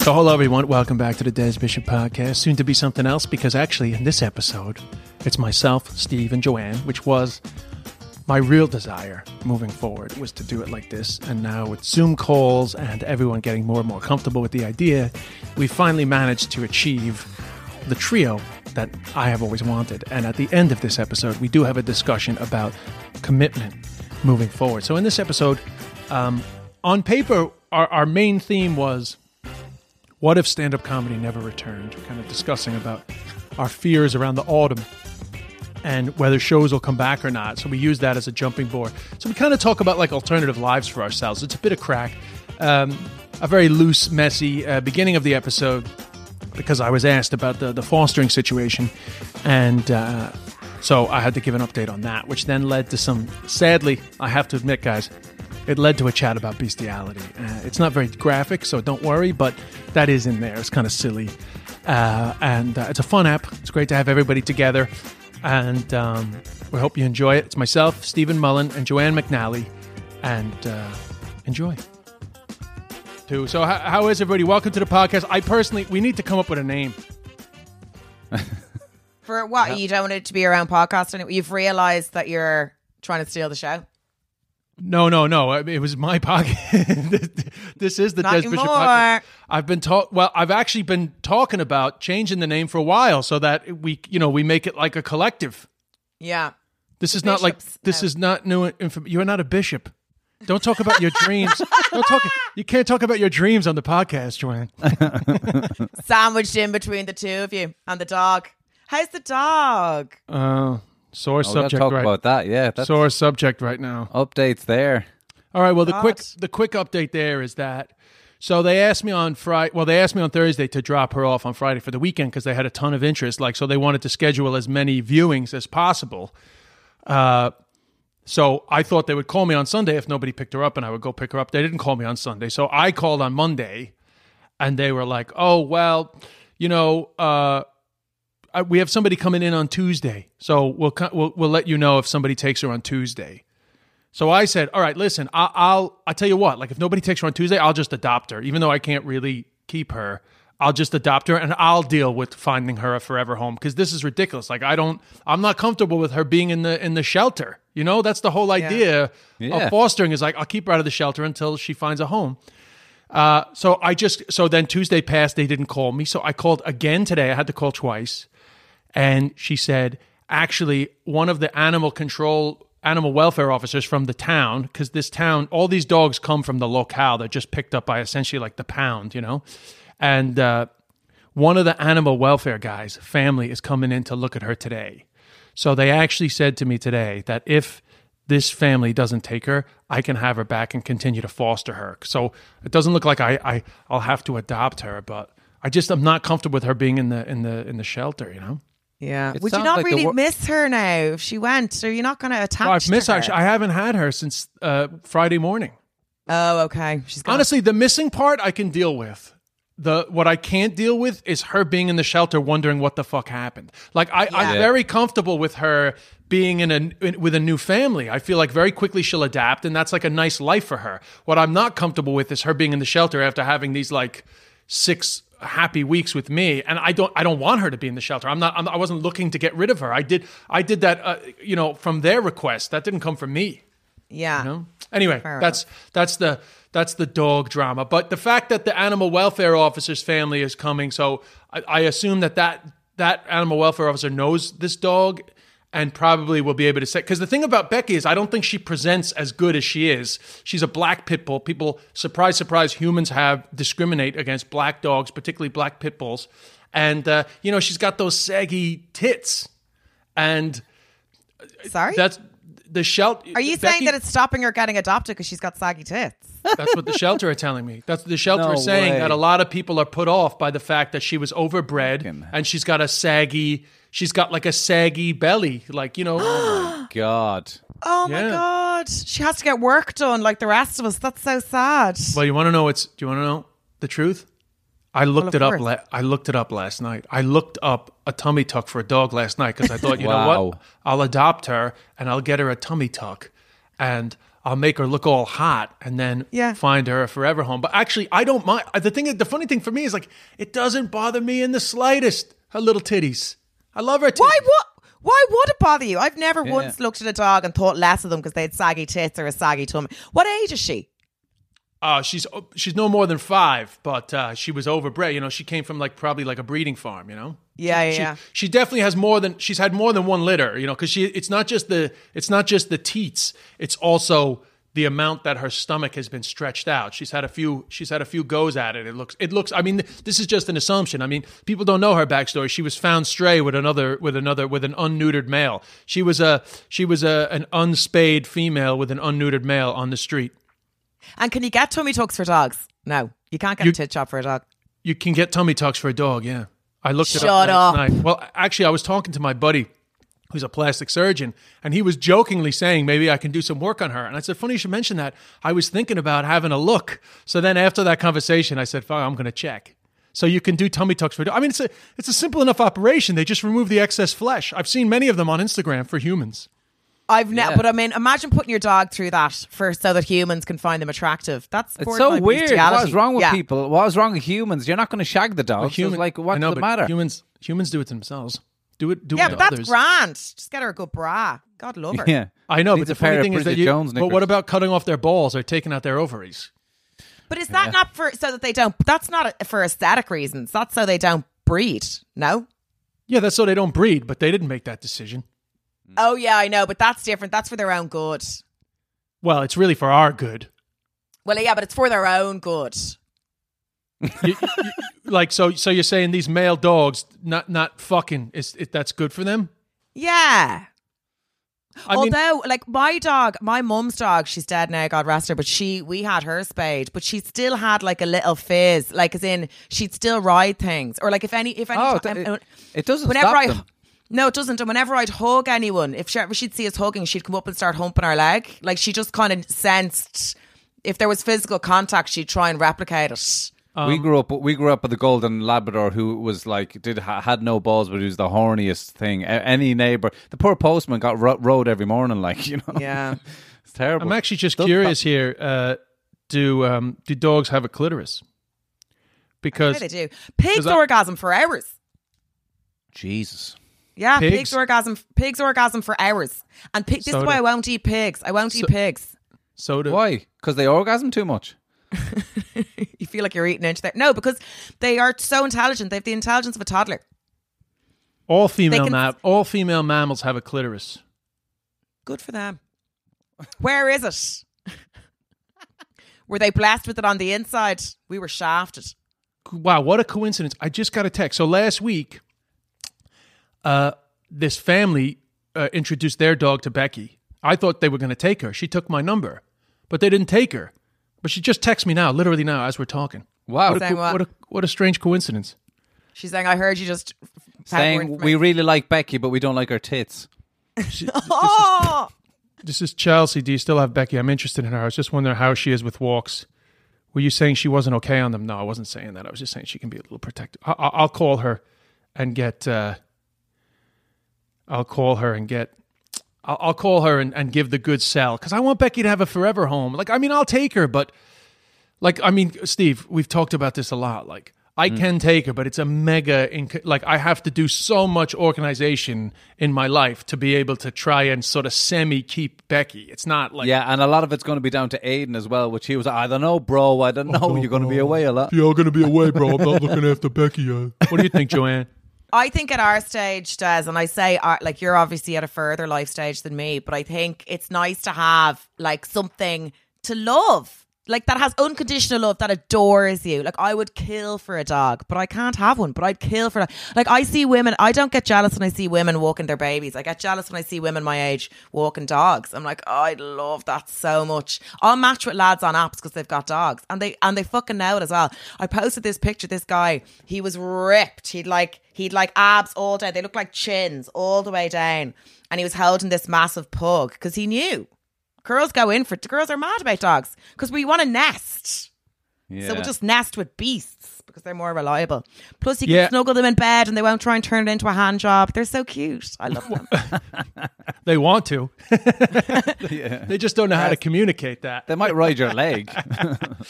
So, hello everyone. Welcome back to the Des Bishop podcast. Soon to be something else because actually, in this episode, it's myself, Steve, and Joanne, which was my real desire moving forward was to do it like this. And now with Zoom calls and everyone getting more and more comfortable with the idea, we finally managed to achieve the trio that I have always wanted. And at the end of this episode, we do have a discussion about commitment moving forward. So in this episode, um, on paper, our, our main theme was what if stand up comedy never returned? Kind of discussing about our fears around the autumn and whether shows will come back or not. So we use that as a jumping board. So we kind of talk about like alternative lives for ourselves. It's a bit of crack, um, a very loose, messy uh, beginning of the episode because I was asked about the, the fostering situation. And uh, so I had to give an update on that, which then led to some, sadly, I have to admit, guys, it led to a chat about bestiality. Uh, it's not very graphic, so don't worry, but that is in there. It's kind of silly. Uh, and uh, it's a fun app. It's great to have everybody together. And um, we hope you enjoy it. It's myself, Stephen Mullan, and Joanne McNally. And uh, enjoy. Too. So, how, how is everybody? Welcome to the podcast. I personally, we need to come up with a name. For what? You don't want it to be around podcasting? You've realized that you're trying to steal the show? No, no, no. It was my podcast. this is the Not Des Bishop anymore. podcast. I've been talk. Well, I've actually been talking about changing the name for a while so that we, you know, we make it like a collective. Yeah. This is not like this is not new. Inf- you're not a bishop. Don't talk about your dreams. Don't talk. You can't talk about your dreams on the podcast, Joanne. Sandwiched in between the two of you and the dog. How's the dog? Uh, sore Oh, we gotta subject talk right. about that. Yeah, that's Sore subject right now. updates there. All right. Well, the quick the quick update there is that so they asked me on Friday. Well, they asked me on Thursday to drop her off on Friday for the weekend because they had a ton of interest. Like, so they wanted to schedule as many viewings as possible. Uh, so I thought they would call me on Sunday if nobody picked her up, and I would go pick her up. They didn't call me on Sunday, so I called on Monday, and they were like, "Oh well, you know." Uh, I- we have somebody coming in on Tuesday, so we'll, we'll we'll let you know if somebody takes her on Tuesday. So I said, "All right, listen, I, I'll I tell you what, like if nobody takes her on Tuesday, I'll just adopt her, even though I can't really keep her. I'll just adopt her, and I'll deal with finding her a forever home because this is ridiculous. Like I don't, I'm not comfortable with her being in the in the shelter. You know, that's the whole idea Yeah. of fostering is like I'll keep her out of the shelter until she finds a home. Uh, so I just so then Tuesday passed, they didn't call me, so I called again today. I had to call twice and she said actually one of the animal control animal welfare officers from the town because this town all these dogs come from the locale they're just picked up by essentially like the pound you know and uh, one of the animal welfare guys family is coming in to look at her today so they actually said to me today that if this family doesn't take her, I can have her back and continue to foster her. So it doesn't look like I, I I'll have to adopt her, but I just I'm not comfortable with her being in the in the in the shelter, you know. Yeah. It Would you not like really wor- miss her now if she went? So you're not going to attach Oh, I've to missed her? her. I haven't had her since uh, Friday morning. Oh, okay. She's gone. Honestly, the missing part I can deal with. The what I can't deal with is her being in the shelter wondering what the fuck happened. Like I, I'm Yeah. very comfortable with her being in a in, with a new family. I feel like very quickly she'll adapt, and that's like a nice life for her. What I'm not comfortable with is her being in the shelter after having these like six happy weeks with me and i don't i don't want her to be in the shelter i'm not I'm, i wasn't looking to get rid of her i did i did that uh, you know from their request that didn't come from me yeah. you know? Anyway, Fair that's that's the that's the dog drama. But the fact that the animal welfare officer's family is coming, so I, I assume that, that that animal welfare officer knows this dog and probably will be able to say. Because the thing about Becky is, I don't think she presents as good as she is. She's a black pit bull. People, surprise, surprise, humans have discriminate against black dogs, particularly black pit bulls. And uh, you know, she's got those saggy tits, and Sorry? that's the shelter. Are you saying that it's stopping her getting adopted because she's got saggy tits? That's what the shelter are telling me. That's the shelter No are saying way. that a lot of people are put off by the fact that she was overbred Fucking- and she's got a saggy. She's got like a saggy belly, like you know. Oh my god. Oh my god, she has to get work done like the rest of us. That's so sad. well, you want to know what's? Do you want to know the truth? I looked of it up. course. La- I looked it up last night. I looked up a tummy tuck for a dog last night because I thought, you know what? I'll adopt her and I'll get her a tummy tuck, and I'll make her look all hot, and then Yeah. find her a forever home. But actually, I don't mind. The thing, the funny thing for me is like it doesn't bother me in the slightest. Her little titties. I love her. Titties. Why what? Why would it bother you? I've never once looked at a dog and thought less of them because they had saggy tits or a saggy tummy. What age is she? Uh, she's she's no more than five, but uh, she was overbred. You know, she came from like probably like a breeding farm. You know. Yeah, yeah, she, yeah. she definitely has more than she's had more than one litter. You know, because she it's not just the it's not just the teats. It's also the amount that her stomach has been stretched out. She's had a few. She's had a few goes at it. It looks. It looks. I mean, this is just an assumption. I mean, people don't know her backstory. She was found stray with another with another with an unneutered male. She was a she was a an unspayed female with an unneutered male on the street. And can you get tummy tucks for dogs? No, you can't get You- a tit chop for a dog. You can get tummy tucks for a dog, yeah. I looked it Shut up last up. night. Well, actually, I was talking to my buddy who's a plastic surgeon, and he was jokingly saying maybe I can do some work on her. And I said, funny you should mention that. I was thinking about having a look. So then after that conversation, I said, fine, I'm going to check. So you can do tummy tucks for. I mean, it's a it's a simple enough operation. They just remove the excess flesh. I've seen many of them on Instagram for humans. I've never, Yeah. but I mean, imagine putting your dog through that for so that humans can find them attractive. That's It's so weird. What is wrong with Yeah. people? What is wrong with humans? You're not going to shag the dog. Human- so like, I what's know, the matter? Humans humans do it themselves. Do it. Do Yeah, it but to that's others. grand. Just get her a good bra. God love her. yeah. I know, but the funny thing is that Bridget you. Jones but what about cutting off their balls or taking out their ovaries? But is that not for so that they don't? That's not a, for aesthetic reasons. That's so they don't breed. No. Yeah, that's so they don't breed, but they didn't make that decision. Mm. Oh yeah, I know, but that's different. That's for their own good. Well, it's really for our good. Well, yeah, but it's for their own good. You- you- you- like so, so you're saying these male dogs not not fucking is it, that's good for them? Yeah. I mean, Although, like my dog, my mum's dog, she's dead now, God rest her. But she, we had her spayed, but she still had like a little fizz, like as in she'd still ride things, or like if any, if any, Oh, time- it- it doesn't Whenever stop I, them. no, it doesn't. And whenever I'd hug anyone, if she, ever she'd see us hugging, she'd come up and start humping our leg. Like she just kind of sensed if there was physical contact, she'd try and replicate it. We grew up. We grew up with the golden Labrador who was like did ha- had no balls, but he was the horniest thing. A- any neighbor, the poor postman got ro- rode every morning. Like you know, Yeah. it's terrible. I'm actually just Does curious here. Uh, do um, do dogs have a clitoris? Because Yeah, they do. Pigs I- orgasm for hours. Jesus. Yeah, pigs, Pigs? orgasm. Pigs orgasm for hours. And pig, this So is why do- I won't eat pigs. I won't So- eat pigs. so do Why? Because they orgasm too much. Feel like you're eating into there. No, because they are so intelligent. They have the intelligence of a toddler. all female can- ma- all female mammals have a clitoris. Good for them. Where is it? were they blessed with it on the inside? We were shafted. Wow, what a coincidence! I just got a text. So last week, uh, this family uh, introduced their dog to Becky. I thought they were going to take her. She took my number, but they didn't take her. But she just texts me now, literally now, as we're talking. Wow. What a, Saying co- what? what a what a strange coincidence. She's saying, I heard you just. Saying we really like Becky, but we don't like her tits. Oh! This is Chelsea. Do you still have Becky? I'm interested in her. I was just wondering how she is with walks. Were you saying she wasn't okay on them? No, I wasn't saying that. I was just saying she can be a little protective. I- I- I'll call her and get. Uh, I'll call her and get. I'll, I'll call her and, and give the good sell because I want Becky to have a forever home. Like, I mean, I'll take her, but like, I mean, Steve, we've talked about this a lot. Like, I mm. can take her, but it's a mega. Inc- like, I have to do so much organization in my life to be able to try and sort of semi keep Becky. It's not like Yeah, and a lot of it's going to be down to Aiden as well, which he was. I don't know, bro. I don't oh, know. You're going to be away a lot. You're going to be away, bro. I'm not looking after Becky. Yet. Uh. What do you think, Joanne? I think at our stage, Des, and I say, our, like, you're obviously at a further life stage than me, but I think it's nice to have, like, something to love. like that has unconditional love that adores you. Like I would kill for a dog, but I can't have one. But I'd kill for a like I see women. I don't get jealous when I see women walking their babies. I get jealous when I see women my age walking dogs. I'm like, oh, I'd love that so much. I'll match with lads on apps because they've got dogs and they and they fucking know it as well. I posted this picture. This guy, he was ripped. He'd like he'd like abs all day. They look like chins all the way down, and he was holding this massive pug because he knew. Girls go in for it. Girls are mad about dogs because we want to nest. Yeah. So we'll just nest with beasts because they're more reliable. Plus, you can Yeah. snuggle them in bed and they won't try and turn it into a hand job. They're so cute. I love them. They want to. yeah. They just don't know how to communicate that. They might ride your leg.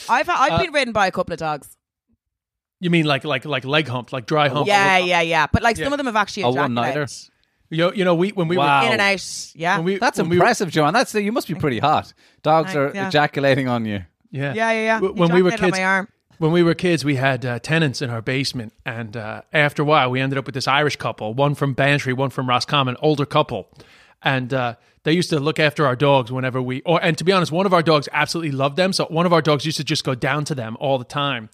I've I've uh, been ridden by a couple of dogs. You mean like like like leg hump, like dry hump? Yeah, yeah, yeah. But like some of them have actually A ejaculated. one-nighter? You, you know, we when we Wow. were in and out. Yeah, when we That's when we were- impressive, Joanne. That's you must be pretty hot. Dogs are yeah. ejaculating on you. yeah, yeah, yeah, yeah. W- When we were Ejaculated on kids, my arm. when we were kids, we had uh, tenants in our basement, and uh, after a while, we ended up with this Irish couple, one from Bantry, one from Roscommon, older couple, and uh, they used to look after our dogs whenever we, or and to be honest, one of our dogs absolutely loved them, so one of our dogs used to just go down to them all the time.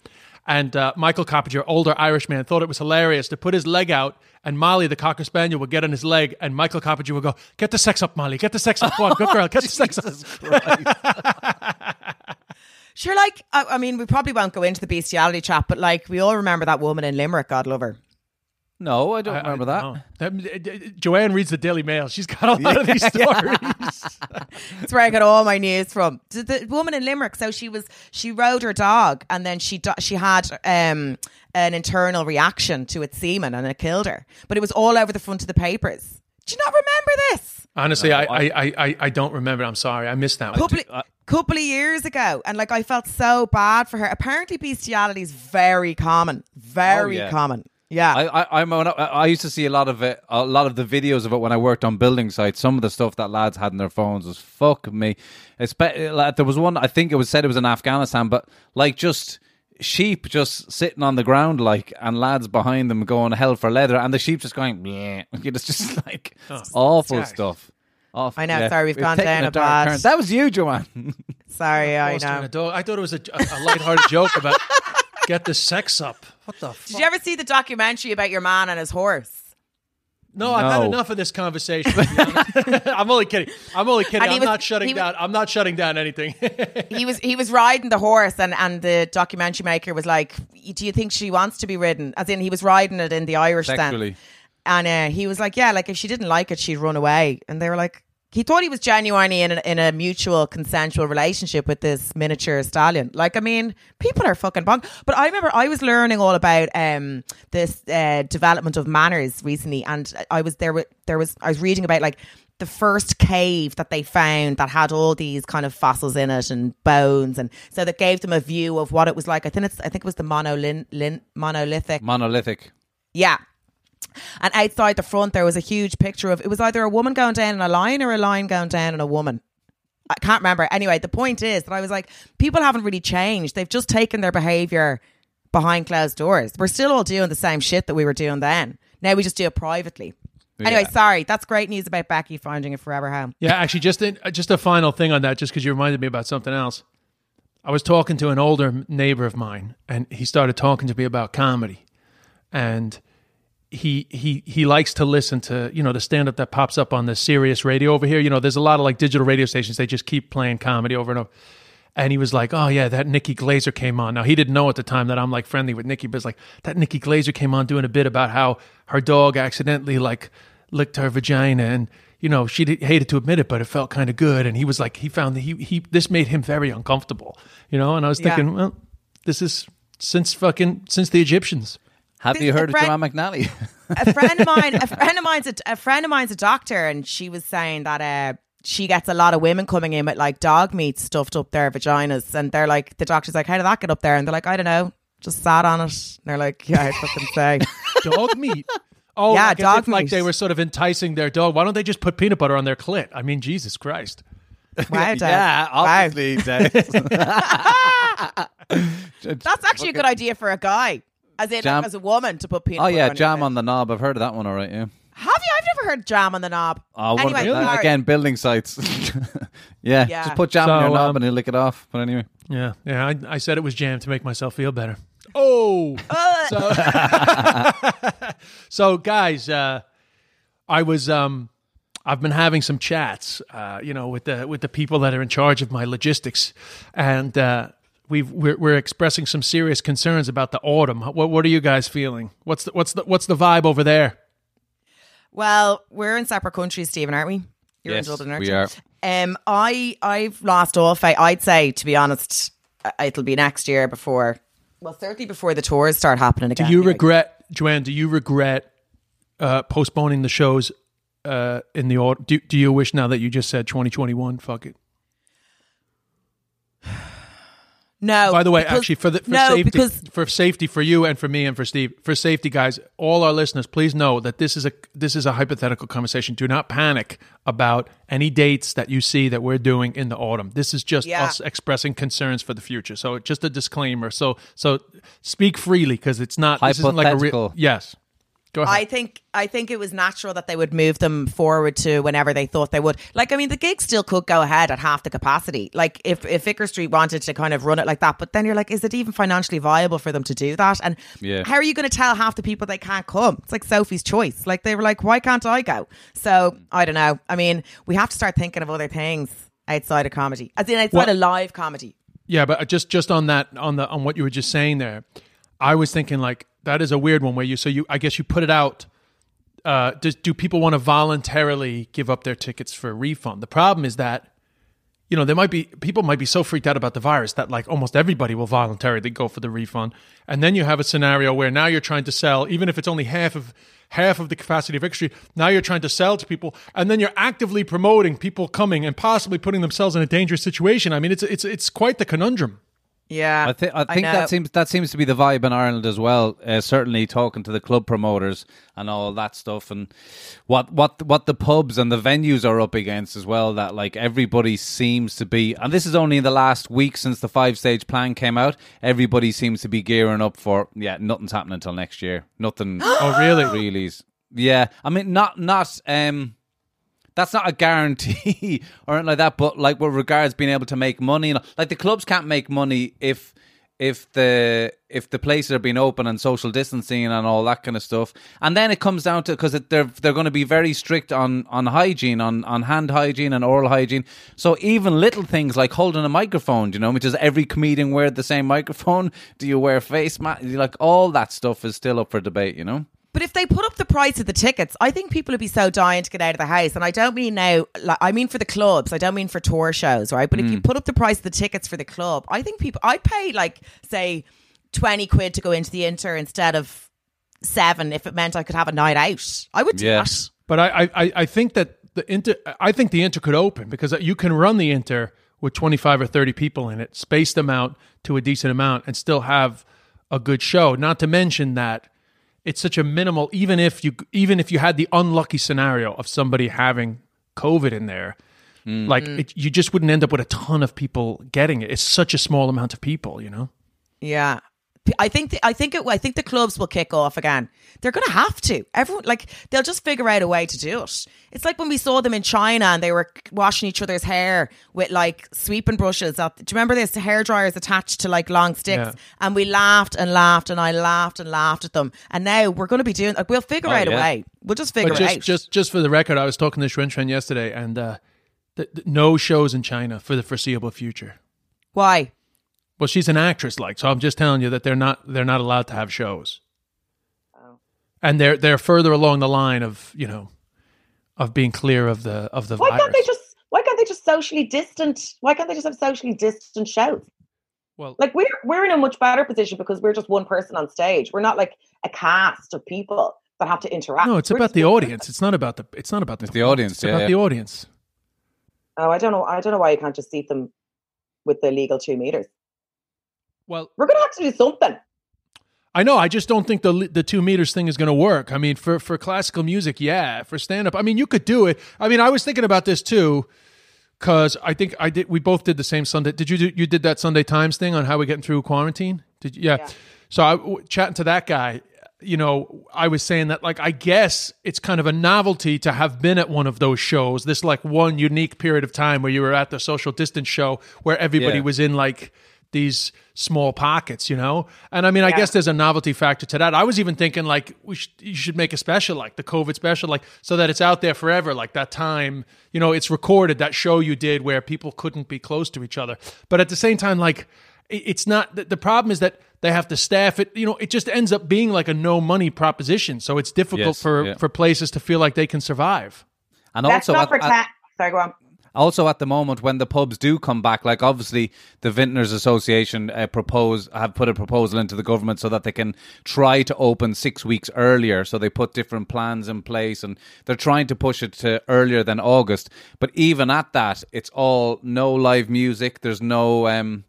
And uh, Michael Coppinger, older Irish man, thought it was hilarious to put his leg out, and Molly, the cocker spaniel, would get on his leg, and Michael Coppinger would go, "Get the sex up, Molly. Get the sex up. Go on, good girl. Get the sex up." Sure, like I, I mean, we probably won't go into the bestiality chat, but like we all remember that woman in Limerick. God love her. No, I don't I- I remember that. know. That- Joanne reads the Daily Mail. She's got a lot of these stories. That's where I got all my news from. The, the woman in Limerick. So she was she rode her dog, and then she she had um, an internal reaction to its semen, and it killed her. But it was all over the front of the papers. Do you not remember this? Honestly, I, I, I, I, I don't remember. I'm sorry. I missed that one. Couple, couple of years ago, and like I felt so bad for her. Apparently, bestiality is very common, very Oh, yeah. common. Yeah, I, I, I'm, I I used to see a lot of it, a lot of the videos of it when I worked on building sites. Some of the stuff that lads had in their phones was fuck me. Espe- like, there was one, I think it was said it was in Afghanistan, but like just sheep just sitting on the ground, like, and lads behind them going hell for leather, and the sheep just going, yeah. It's just like awful Guys. stuff. Awful. I know, Yeah. sorry, we've gone down a dark bad- That was you, Joanne. sorry, I Fostering know. I thought it was a, a, a lighthearted joke about get the sex up. What the Fuck? Did you ever see the documentary about your man and his horse? No, I've had No. enough of this conversation. to be honest. I'm only kidding. I'm only kidding. And he I'm was- not shutting he was- down. I'm not shutting down anything. he was he was riding the horse and and the documentary maker was like do you think she wants to be ridden as in he was riding it in the irish Sexually. sense and uh, he was like yeah like if she didn't like it she'd run away and they were like he thought he was genuinely in a, in a mutual consensual relationship with this miniature stallion. Like, I mean, people are fucking bunk. But I remember I was learning all about um, this uh, development of manners recently, and I was there. With, there was I was reading about like the first cave that they found that had all these kind of fossils in it and bones, and so that gave them a view of what it was like. I think it's I think it was the monolin, lin, monolithic Monolithic. yeah. And outside the front, there was a huge picture of it was either a woman going down in a line or a line going down in a woman. I can't remember. Anyway, the point is that I was like, people haven't really changed. They've just taken their behavior behind closed doors. We're still all doing the same shit that we were doing then. Now we just do it privately. Anyway, sorry. That's great news about Becky finding a forever home. Yeah, actually, just in, just a final thing on that, just because you reminded me about something else. I was talking to an older neighbor of mine, and he started talking to me about comedy, and he he he likes to listen to you know the stand up that pops up on the Sirius radio over here. You know, there's a lot of like digital radio stations. They just keep playing comedy over and over. And he was like, "Oh yeah, that Nikki Glazer came on." Now he didn't know at the time that I'm like friendly with Nikki, but it's like that Nikki Glazer came on doing a bit about how her dog accidentally like licked her vagina, and you know she did, hated to admit it, but it felt kind of good. And he was like, he found that he he this made him very uncomfortable, you know. And I was Yeah. thinking, well, this is since fucking since the Egyptians. Have you is a heard of friend- Joanne McNally? a friend of mine, a friend of mine's a, a friend of mine's a doctor, and she was saying that uh, she gets a lot of women coming in with like dog meat stuffed up their vaginas, and they're like, the doctor's like, how did that get up there? And they're like, I don't know, just sat on it. And they're like, yeah, I fucking say. dog meat. Oh, Yeah, like dog if, like they were sort of enticing their dog. Why don't they just put peanut butter on their clit? I mean, Jesus Christ. Wow, Dad. yeah, Wow. obviously. That's actually a good idea for a guy, as in Jam- as a woman to put peanut. oh butter yeah, on jam on the knob. I've heard of that one. All right, yeah. Have you? I've never heard jam on the knob. Oh, one- anyway, sorry. again, building sites. yeah, Yeah. just put jam on So, your knob um, and he'll lick it off. But anyway, Yeah, yeah. I, I said it was jam to make myself feel better. Oh, so, so guys, uh, I was um, I've been having some chats, uh, you know, with the with the people that are in charge of my logistics, and uh, we've we're, we're expressing some serious concerns about the autumn. What what are you guys feeling? What's the what's the what's the vibe over there? Well, we're in separate countries, Stephen, aren't we? You're Yes, in Dublin, aren't we you? are. Um, I I've lost all faith. I'd say, to be honest, uh, it'll be next year before. Well, certainly before the tours start happening again. Do you anyway. regret, Joanne? Do you regret uh, postponing the shows uh, in the autumn? Do, do you wish now that you just said 2021? Fuck it. No. By the way, because- actually, for the for no, safety, because for safety for you and for me and for Steve, for safety, guys, all our listeners, please know that this is a this is a hypothetical conversation. Do not panic about any dates that you see that we're doing in the autumn. This is just Yeah. us expressing concerns for the future. So, just a disclaimer. So, so speak freely because it's not this isn't like a real. Hypothetical. Yes, go ahead. I think I think it was natural that they would move them forward to whenever they thought they would. Like, I mean, the gig still could go ahead at half the capacity. Like, if if Vicar Street wanted to kind of run it like that, but then you're like, is it even financially viable for them to do that? And Yeah. how are you going to tell half the people they can't come? It's like Sophie's choice. Like they were like, why can't I go? So I don't know. I mean, we have to start thinking of other things outside of comedy, as in outside What- of live comedy. Yeah, but uh, just just on that on the on what you were just saying there, I was thinking like that is a weird one where you so you I guess you put it out. Uh, does, do people want to voluntarily give up their tickets for a refund? The problem is that you know there might be people might be so freaked out about the virus that like almost everybody will voluntarily go for the refund, and then you have a scenario where now you're trying to sell even if it's only half of half of the capacity of Victory. Now you're trying to sell to people, and then you're actively promoting people coming and possibly putting themselves in a dangerous situation. I mean, it's it's it's quite the conundrum. Yeah, I think I think know. that seems that seems to be the vibe in Ireland as well. Uh, certainly, talking to the club promoters and all that stuff, and what what what the pubs and the venues are up against as well. That like everybody seems to be, and this is only in the last week since the five stage plan came out. Everybody seems to be gearing up for yeah, nothing's happening until next year. Nothing. Oh, really? Really? Yeah, I mean, not not um that's not a guarantee or anything like that. But like with regards being able to make money, like the clubs can't make money if if the if the places are being open and social distancing and all that kind of stuff. And then it comes down to because they're they're going to be very strict on on hygiene, on on hand hygiene and oral hygiene. So even little things like holding a microphone, you know, which is every comedian wear the same microphone? Do you wear face mask? Like all that stuff is still up for debate, you know. But if they put up the price of the tickets, I think people would be so dying to get out of the house. And I don't mean now, like, I mean for the clubs. I don't mean for tour shows, right? But if you mm. put up the price of the tickets for the club, I think people, I'd pay like, say, 20 quid to go into the Inter instead of seven if it meant I could have a night out. I would do Yeah. that. But I, I, I think that the Inter, I think the Inter could open because you can run the Inter with 25 or 30 people in it, space them out to a decent amount, and still have a good show. Not to mention that it's such a minimal. Even if you, even if you had the unlucky scenario of somebody having COVID in there, mm. like mm. it, you just wouldn't end up with a ton of people getting it. It's such a small amount of people, you know. Yeah. I think the, I think it I think the clubs will kick off again. They're going to have to. Everyone like they'll just figure out a way to do it. It's like when we saw them in China and they were washing each other's hair with like sweeping brushes. Up. Do you remember this? The hair dryers attached to like long sticks, Yeah. and we laughed and laughed and I laughed and laughed at them. And now we're going to be doing. Like, we'll figure Oh, out a way. We'll just figure But it out. just, just for the record, I was talking to Shwen Shwen yesterday, and uh, th- th- no shows in China for the foreseeable future. Why? Well, she's an actress, like so. I'm just telling you that they're not they're not allowed to have shows, oh. and they're they're further along the line of you know of being clear of the of the Why virus. can't they just? Why can't they just socially distant? Why can't they just have socially distant shows? well, Like we're we're in a much better position because we're just one person on stage. We're not like a cast of people that have to interact. no, it's We're about the audience. person. It's not about the it's not about the, It's the audience, It's yeah, about yeah. the audience. Oh, I don't know. I don't know why you can't just seat them with the legal two meters. Well, We're gonna have to do something. I know. I just don't think the the two meters thing is going to work. I mean, for for classical music, yeah. For stand up, I mean, you could do it. I mean, I was thinking about this too, because I think I did. We both did the same Sunday. Did you do? You did that Sunday Times thing on how we're getting through quarantine? Did you? Yeah. Yeah. So I w- chatting to that guy. You know, I was saying that like I guess it's kind of a novelty to have been at one of those shows. This like one unique period of time where you were at the social distance show where everybody Yeah. was in like these small pockets, you know? And I mean, I guess there's a novelty factor to that. I was even thinking like we should, you should make a special like the COVID special like so that it's out there forever like that time, you know, it's recorded that show you did where people couldn't be close to each other. But at the same time like it's not the, the problem is that they have to staff it, you know, it just ends up being like a no money proposition. So it's difficult Yes, for yeah. for places to feel like they can survive. And Let's also, not at, pretend. at- Sorry, go on. Also at the moment when the pubs do come back, like obviously the Vintners Association uh, propose have put a proposal into the government so that they can try to open six weeks earlier. So they put different plans in place, and they're trying to push it to earlier than August. But even at that, it's all no live music. There's no. Um,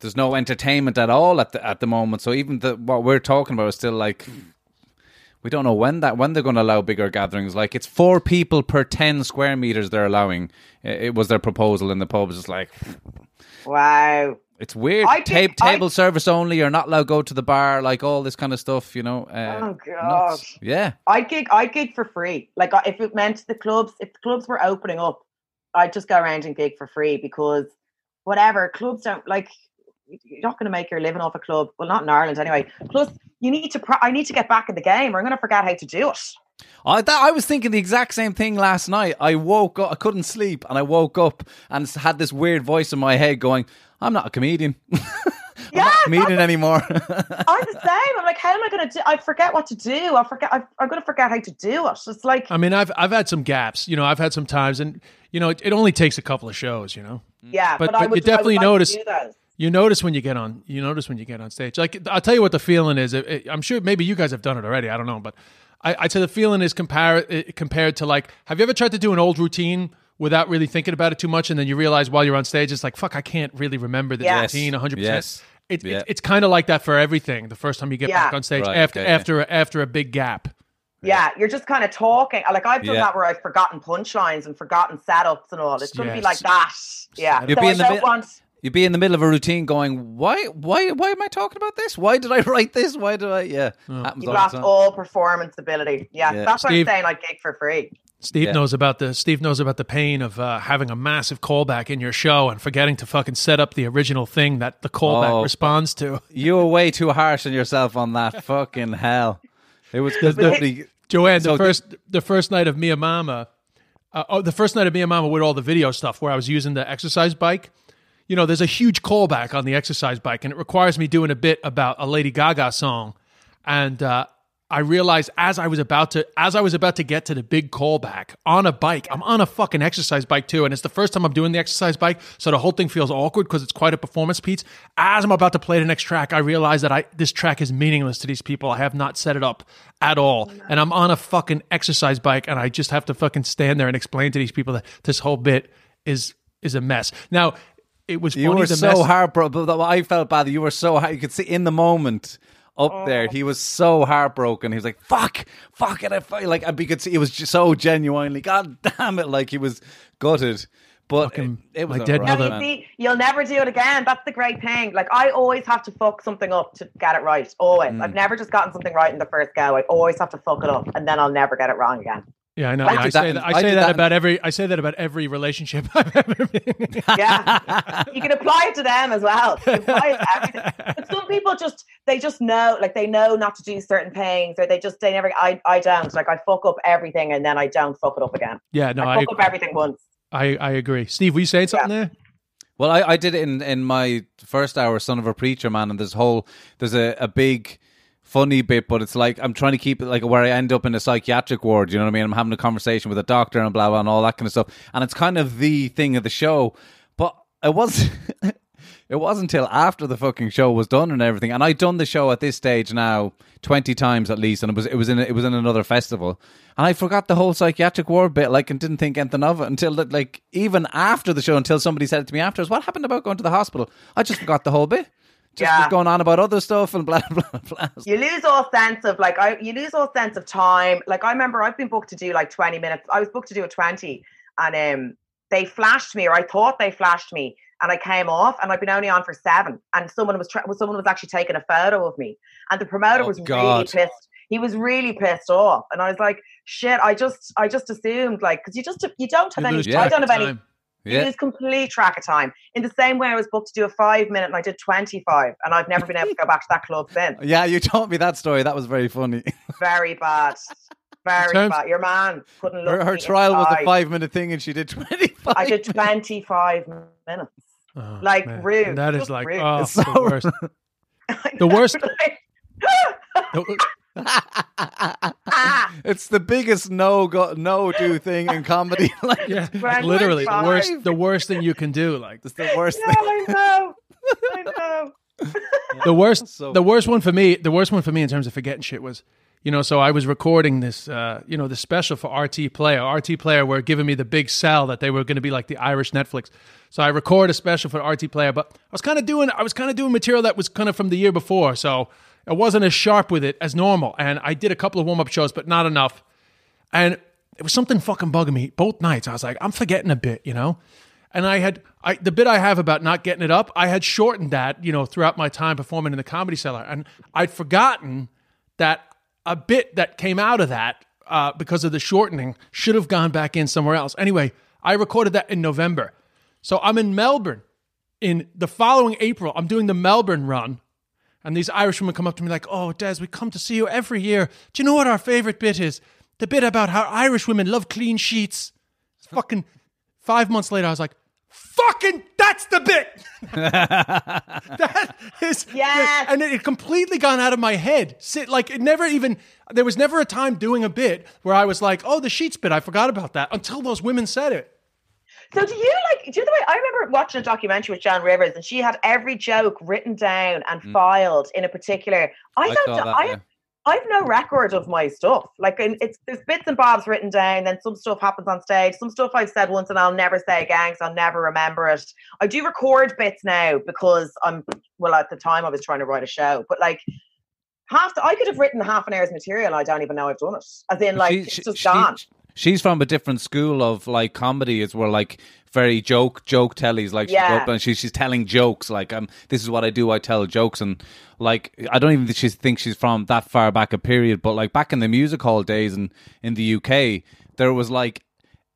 there's no entertainment at all at the at the moment. So even the what we're talking about is still like we don't know when that when they're going to allow bigger gatherings. Like it's four people per ten square meters they're allowing. It it was their proposal in the pubs. It's like Wow. it's weird. I Ta- think- I- table service only. You're not allowed to go to the bar. Like all this kind of stuff. You know. Uh, Oh, God. nuts. Yeah. I'd gig. I'd gig for free. Like if it meant the clubs, if the clubs were opening up, I'd just go around and gig for free because whatever clubs don't like. You're not going to make your living off a club. Well, not in Ireland anyway. Plus, you need to. Pro- I need to get back in the game, or I'm going to forget how to do it. I, that, I was thinking the exact same thing last night. I woke up, I couldn't sleep, and I woke up and had this weird voice in my head going, "I'm not a comedian. I'm Yeah, not a comedian anymore." I'm the same. I'm like, how am I going to do? I forget what to do. I forget. I, I'm going to forget how to do it. It's like, I mean, I've I've had some gaps, you know, I've had some times and you know, it, it only takes a couple of shows, you know. yeah, but- but, I but would you definitely I would like notice- to do those. You notice when you get on. You notice when you get on stage. Like I'll tell you what the feeling is. It- it- I'm sure maybe you guys have done it already. I don't know, but I, I'd say the feeling is compare uh, compared to like. Have you ever tried to do an old routine without really thinking about it too much, and then you realize while you're on stage, it's like fuck, I can't really remember the Yes. routine 100. Yes. percent It's Yeah. it's, it's kind of like that for everything. The first time you get Yeah. back on stage Right, after okay, yeah. after after a big gap. Yeah, you're just kind of talking. Like I've done Yeah. that where I've forgotten punchlines and forgotten setups and all. It's going to be like that. Yeah. You'd so be I in the don't mid- want. You'd be in the middle of a routine going, why, why, why am I talking about this? Why did I write this? Why did I? Yeah, happens You've all lost all performance ability. Yeah, Yeah. that's what I'm saying. Like gig for free. Steve Yeah. knows about the Steve knows about the pain of uh, having a massive callback in your show and forgetting to fucking set up the original thing that the callback Oh. responds to. You were way too harsh on yourself on that. Fucking hell! It was because nobody. Joanne, the So- first the first night of Mia Mama, uh, oh, the first night of Mia Mama with all the video stuff where I was using the exercise bike. You know, there's a huge callback on the exercise bike, and it requires me doing a bit about a Lady Gaga song. And uh, I realized as I was about to as I was about to get to the big callback on a bike, I'm on a fucking exercise bike too, and it's the first time I'm doing the exercise bike, so the whole thing feels awkward because it's quite a performance piece. As I'm about to play the next track, I realize that I this track is meaningless to these people. I have not set it up at all, and I'm on a fucking exercise bike, and I just have to fucking stand there and explain to these people that this whole bit is is a mess. Now. It was You funny, were the so mess- heartbroken. But I felt bad. You were so. heart- You could see in the moment up there. He was so heartbroken. He was like, "Fuck, fuck it." I felt like and you could see it was just so genuinely. God damn it! Like he was gutted. But Fucking it, it was my dead alright, Now, mother. you see, you'll never do it again. That's the great thing. Like I always have to fuck something up to get it right. Always. Mm. I've never just gotten something right in the first go. I always have to fuck it up, and then I'll never get it wrong again. Yeah, I know. I I, say that- that. I I say did that, that- about every. I say that about every relationship I've ever been. in. Yeah, you can apply it to them as well. You can apply it to everything. But some people just they just know, like they know not to do certain things, or they just they never. I I don't. Like I fuck up everything, and then I don't fuck it up again. Yeah, no, I I, fuck up everything once. I, I agree. Steve, were you saying something there? Well, I, I did it in, in my first hour, Son of a Preacher Man, and there's whole there's a, a big funny bit, but it's like I'm trying to keep it like where I end up in a psychiatric ward. You know what I mean? I'm having a conversation with a doctor and blah blah and all that kind of stuff, and it's kind of the thing of the show. But it was it wasn't until after the fucking show was done and everything, and I'd done the show at this stage now twenty times at least, and it was it was in it was in another festival, and I forgot the whole psychiatric ward bit, like, and didn't think anything of it until like even after the show, until somebody said it to me afterwards. What happened about going to the hospital? I just forgot the whole bit. Just Yeah. going on about other stuff and blah blah blah. You lose all sense of like I you lose all sense of time. Like I remember I've been booked to do like 20 minutes. I was booked to do a 20 and um they flashed me or I thought they flashed me and I came off and I've been only on for 7 and someone was tra- someone was actually taking a photo of me and the promoter Oh, was really pissed. He was really pissed off and I was like shit I just I just assumed like cuz you just you don't have You any lose I don't of have any time. Yeah. lose complete track of time. In the same way, I was booked to do a five minute, and I did twenty five, and I've never been able to go back to that club since. Yeah, you told me that story. That was very funny. Very bad, very Terms- bad. Your man couldn't look. Her, her me trial the was a five minute thing, and she did twenty five. I did twenty five minutes. Oh, Like, man. rude. That is like rude. oh, It's the so worst. The worst- The- Ah, It's the biggest no go no do thing in comedy. like, yeah, Right, literally the worst. The worst thing you can do. Like it's the worst yeah, thing. I know. I know. the worst So- the worst one for me the worst one for me in terms of forgetting shit was you know so i was recording this uh you know the special for RTÉ Player RTÉ Player were giving me the big sell that they were going to be like the irish netflix so i record a special for RTÉ Player but i was kind of doing i was kind of doing material that was kind of from the year before so i wasn't as sharp with it as normal and i did a couple of warm-up shows but not enough and it was something fucking bugging me both nights. I was like, I'm forgetting a bit, you know? And I had I the bit I have about not getting it up, I had shortened that, you know, throughout my time performing in the comedy cellar. And I'd forgotten that a bit that came out of that uh, because of the shortening should have gone back in somewhere else. Anyway, I recorded that in November. So I'm in Melbourne in the following April. I'm doing the Melbourne run. And these Irish women come up to me like, "Oh, Des, we come to see you every year. Do you know what our favorite bit is? The bit about how Irish women love clean sheets." It's fucking five months later, I was like, "Fucking, that's the bit." that is, Yes. and it had completely gone out of my head. Sit like it never even. There was never a time doing a bit where I was like, "Oh, the sheets bit, I forgot about that." Until those women said it. So do you like? Do you know the way I remember watching a documentary with Joan Rivers, and she had every joke written down and mm. filed in a particular. I I don't. that, I yeah. I've no record of my stuff. Like and it's there's bits and bobs written down. Then some stuff happens on stage. Some stuff I've said once and I'll never say again because I'll never remember it. I do record bits now because I'm well at the time I was trying to write a show, but like. Half the, I could have written half an hour's material. I don't even know I've done it. As in, like She- it's just she- gone. She's from a different school of like comedy. Is where like very joke joke tellies. Like she's Yeah. up and she, she's telling jokes. Like um, this is what I do. I tell jokes and like I don't even think she think she's from that far back a period. But like back in the music hall days and in the UK, there was like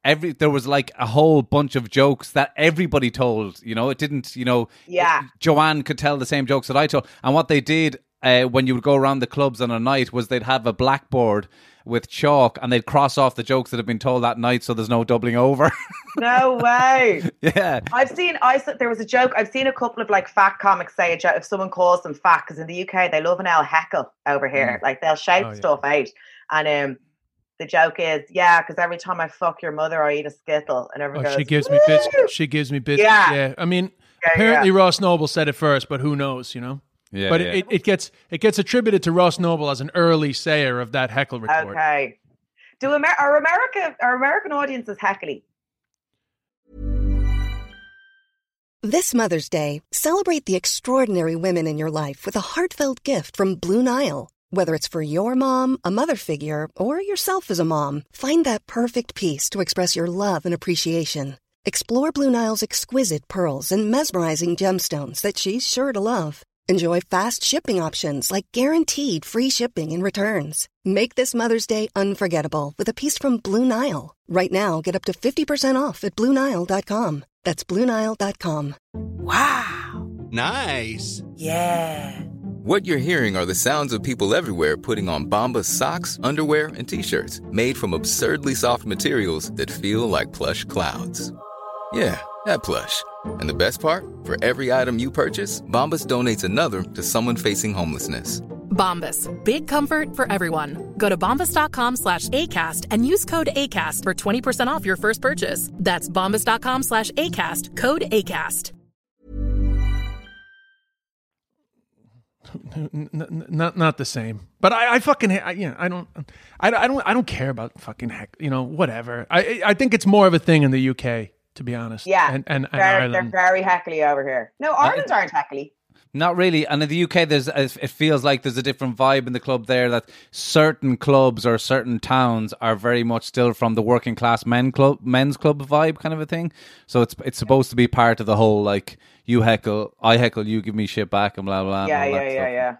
every there was like a whole bunch of jokes that everybody told. You know, it didn't. You know, Yeah. Joanne could tell the same jokes that I told. And what they did uh, when you would go around the clubs on a night was they'd have a blackboard with chalk and they'd cross off the jokes that had been told that night so there's no doubling over. No way. yeah. I've seen. I said there was a joke. I've seen a couple of like fat comics say a joke if someone calls them fat because in the UK they love an L heckle over here. Like they'll shout Oh, yeah. stuff out, and um, the joke is yeah, because every time I fuck your mother, I eat a skittle, and everyone Oh, goes. she gives me bits. She gives me bits. Yeah. yeah. I mean, Yeah, apparently yeah. Ross Noble said it first, but who knows? You know. Yeah. but yeah. It, it gets it gets attributed to Ross Noble as an early sayer of that heckle retort. Okay. Do Amer- are America are American audiences heckly? This Mother's Day, celebrate the extraordinary women in your life with a heartfelt gift from Blue Nile. Whether it's for your mom, a mother figure, or yourself as a mom, find that perfect piece to express your love and appreciation. Explore Blue Nile's exquisite pearls and mesmerizing gemstones that she's sure to love. Enjoy fast shipping options like guaranteed free shipping and returns. Make this Mother's Day unforgettable with a piece from Blue Nile. Right now, get up to 50% off at BlueNile.com. That's BlueNile.com. Wow! Nice. Yeah. What you're hearing are the sounds of people everywhere putting on Bombas socks, underwear, and t-shirts made from absurdly soft materials that feel like plush clouds. Yeah, that plush. And the best part? For every item you purchase, Bombas donates another to someone facing homelessness. Bombas. Big comfort for everyone. Go to bombas.com slash ACAST and use code ACAST for 20% off your first purchase. That's bombas.com slash ACAST. Code ACAST. N- n- not not the same. But I, I fucking ha- I, you know, I don't I, I don't I don't care about fucking heck you know whatever. I I think it's more of a thing in the UK to be honest. Yeah. and and, and They're, they're very heckly over here. No, Ireland aren't heckly. Not really. And in the UK, there's it feels like there's a different vibe in the club there. That certain clubs or certain towns are very much still from the working class men club, men's club vibe kind of a thing. So it's it's supposed to be part of the whole like you heckle, I heckle, you give me shit back, and blah blah. Yeah, yeah, yeah, stuff. yeah.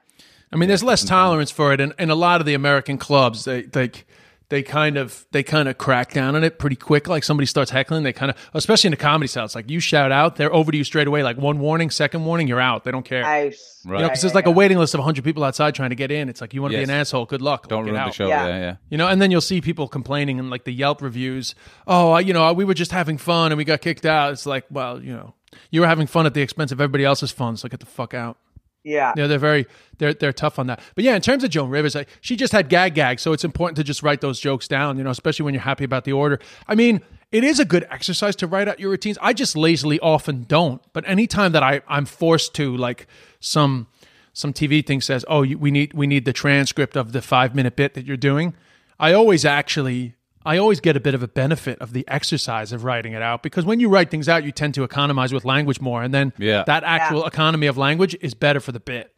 I mean, there's less tolerance for it in, in a lot of the American clubs. They like they kind of they kind of crack down on it pretty quick. Like somebody starts heckling, they kind of, especially in the comedy style, it's like you shout out, they're over to you straight away. Like one warning, second warning, you're out. They don't care. Out. You know, because there's like a waiting list of 100 people outside trying to get in. It's like, you want to Yes. be an asshole, good luck. Don't Get ruin the show. Yeah. Yeah, yeah. You know, and then you'll see people complaining and like the Yelp reviews. Oh, you know, we were just having fun and we got kicked out. It's like, well, you know, you were having fun at the expense of everybody else's fun, so get the fuck out. Yeah. Yeah, they're very they're they're tough on that. But yeah, in terms of Joan Rivers, like, she just had gag gag, so it's important to just write those jokes down. You know, especially when you're happy about the order. I mean, it is a good exercise to write out your routines. I just lazily often don't. But anytime that I I'm forced to, like some some TV thing says, oh, we need we need the transcript of the five minute bit that you're doing. I always actually I always get a bit of a benefit of the exercise of writing it out because when you write things out, you tend to economize with language more, and then Yeah. that actual economy of language is better for the bit.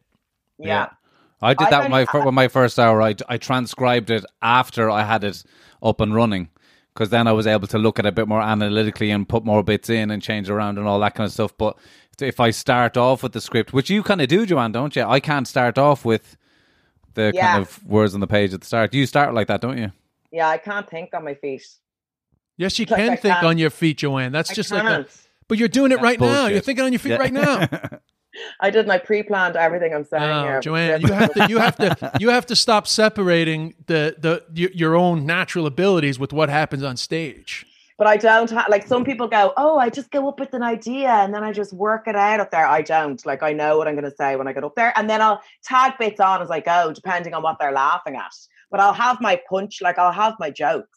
Yeah. I did I've that with my only- with my first hour. I, I transcribed it after I had it up and running because then I was able to look at it a bit more analytically and put more bits in and change around and all that kind of stuff. But if I start off with the script, which you kind of do, Joanne, don't you? I can't start off with the Yeah. kind of words on the page at the start. You start like that, don't you? Yeah, I can't think on my feet. Yes, you can I think on your feet, Joanne. That's I just like a, but you're doing it right now. You're thinking on your feet Yeah. right now. I did my pre-planned everything I'm saying No, here. Oh, Joanne, you have to you have to you have to stop separating the the your own natural abilities with what happens on stage. But I don't have like some people go, oh, I just go up with an idea and then I just work it out up there. I don't. Like I know what I'm going to say when I get up there, and then I'll tag bits on as I go, depending on what they're laughing at. But I'll have my punch, like I'll have my jokes.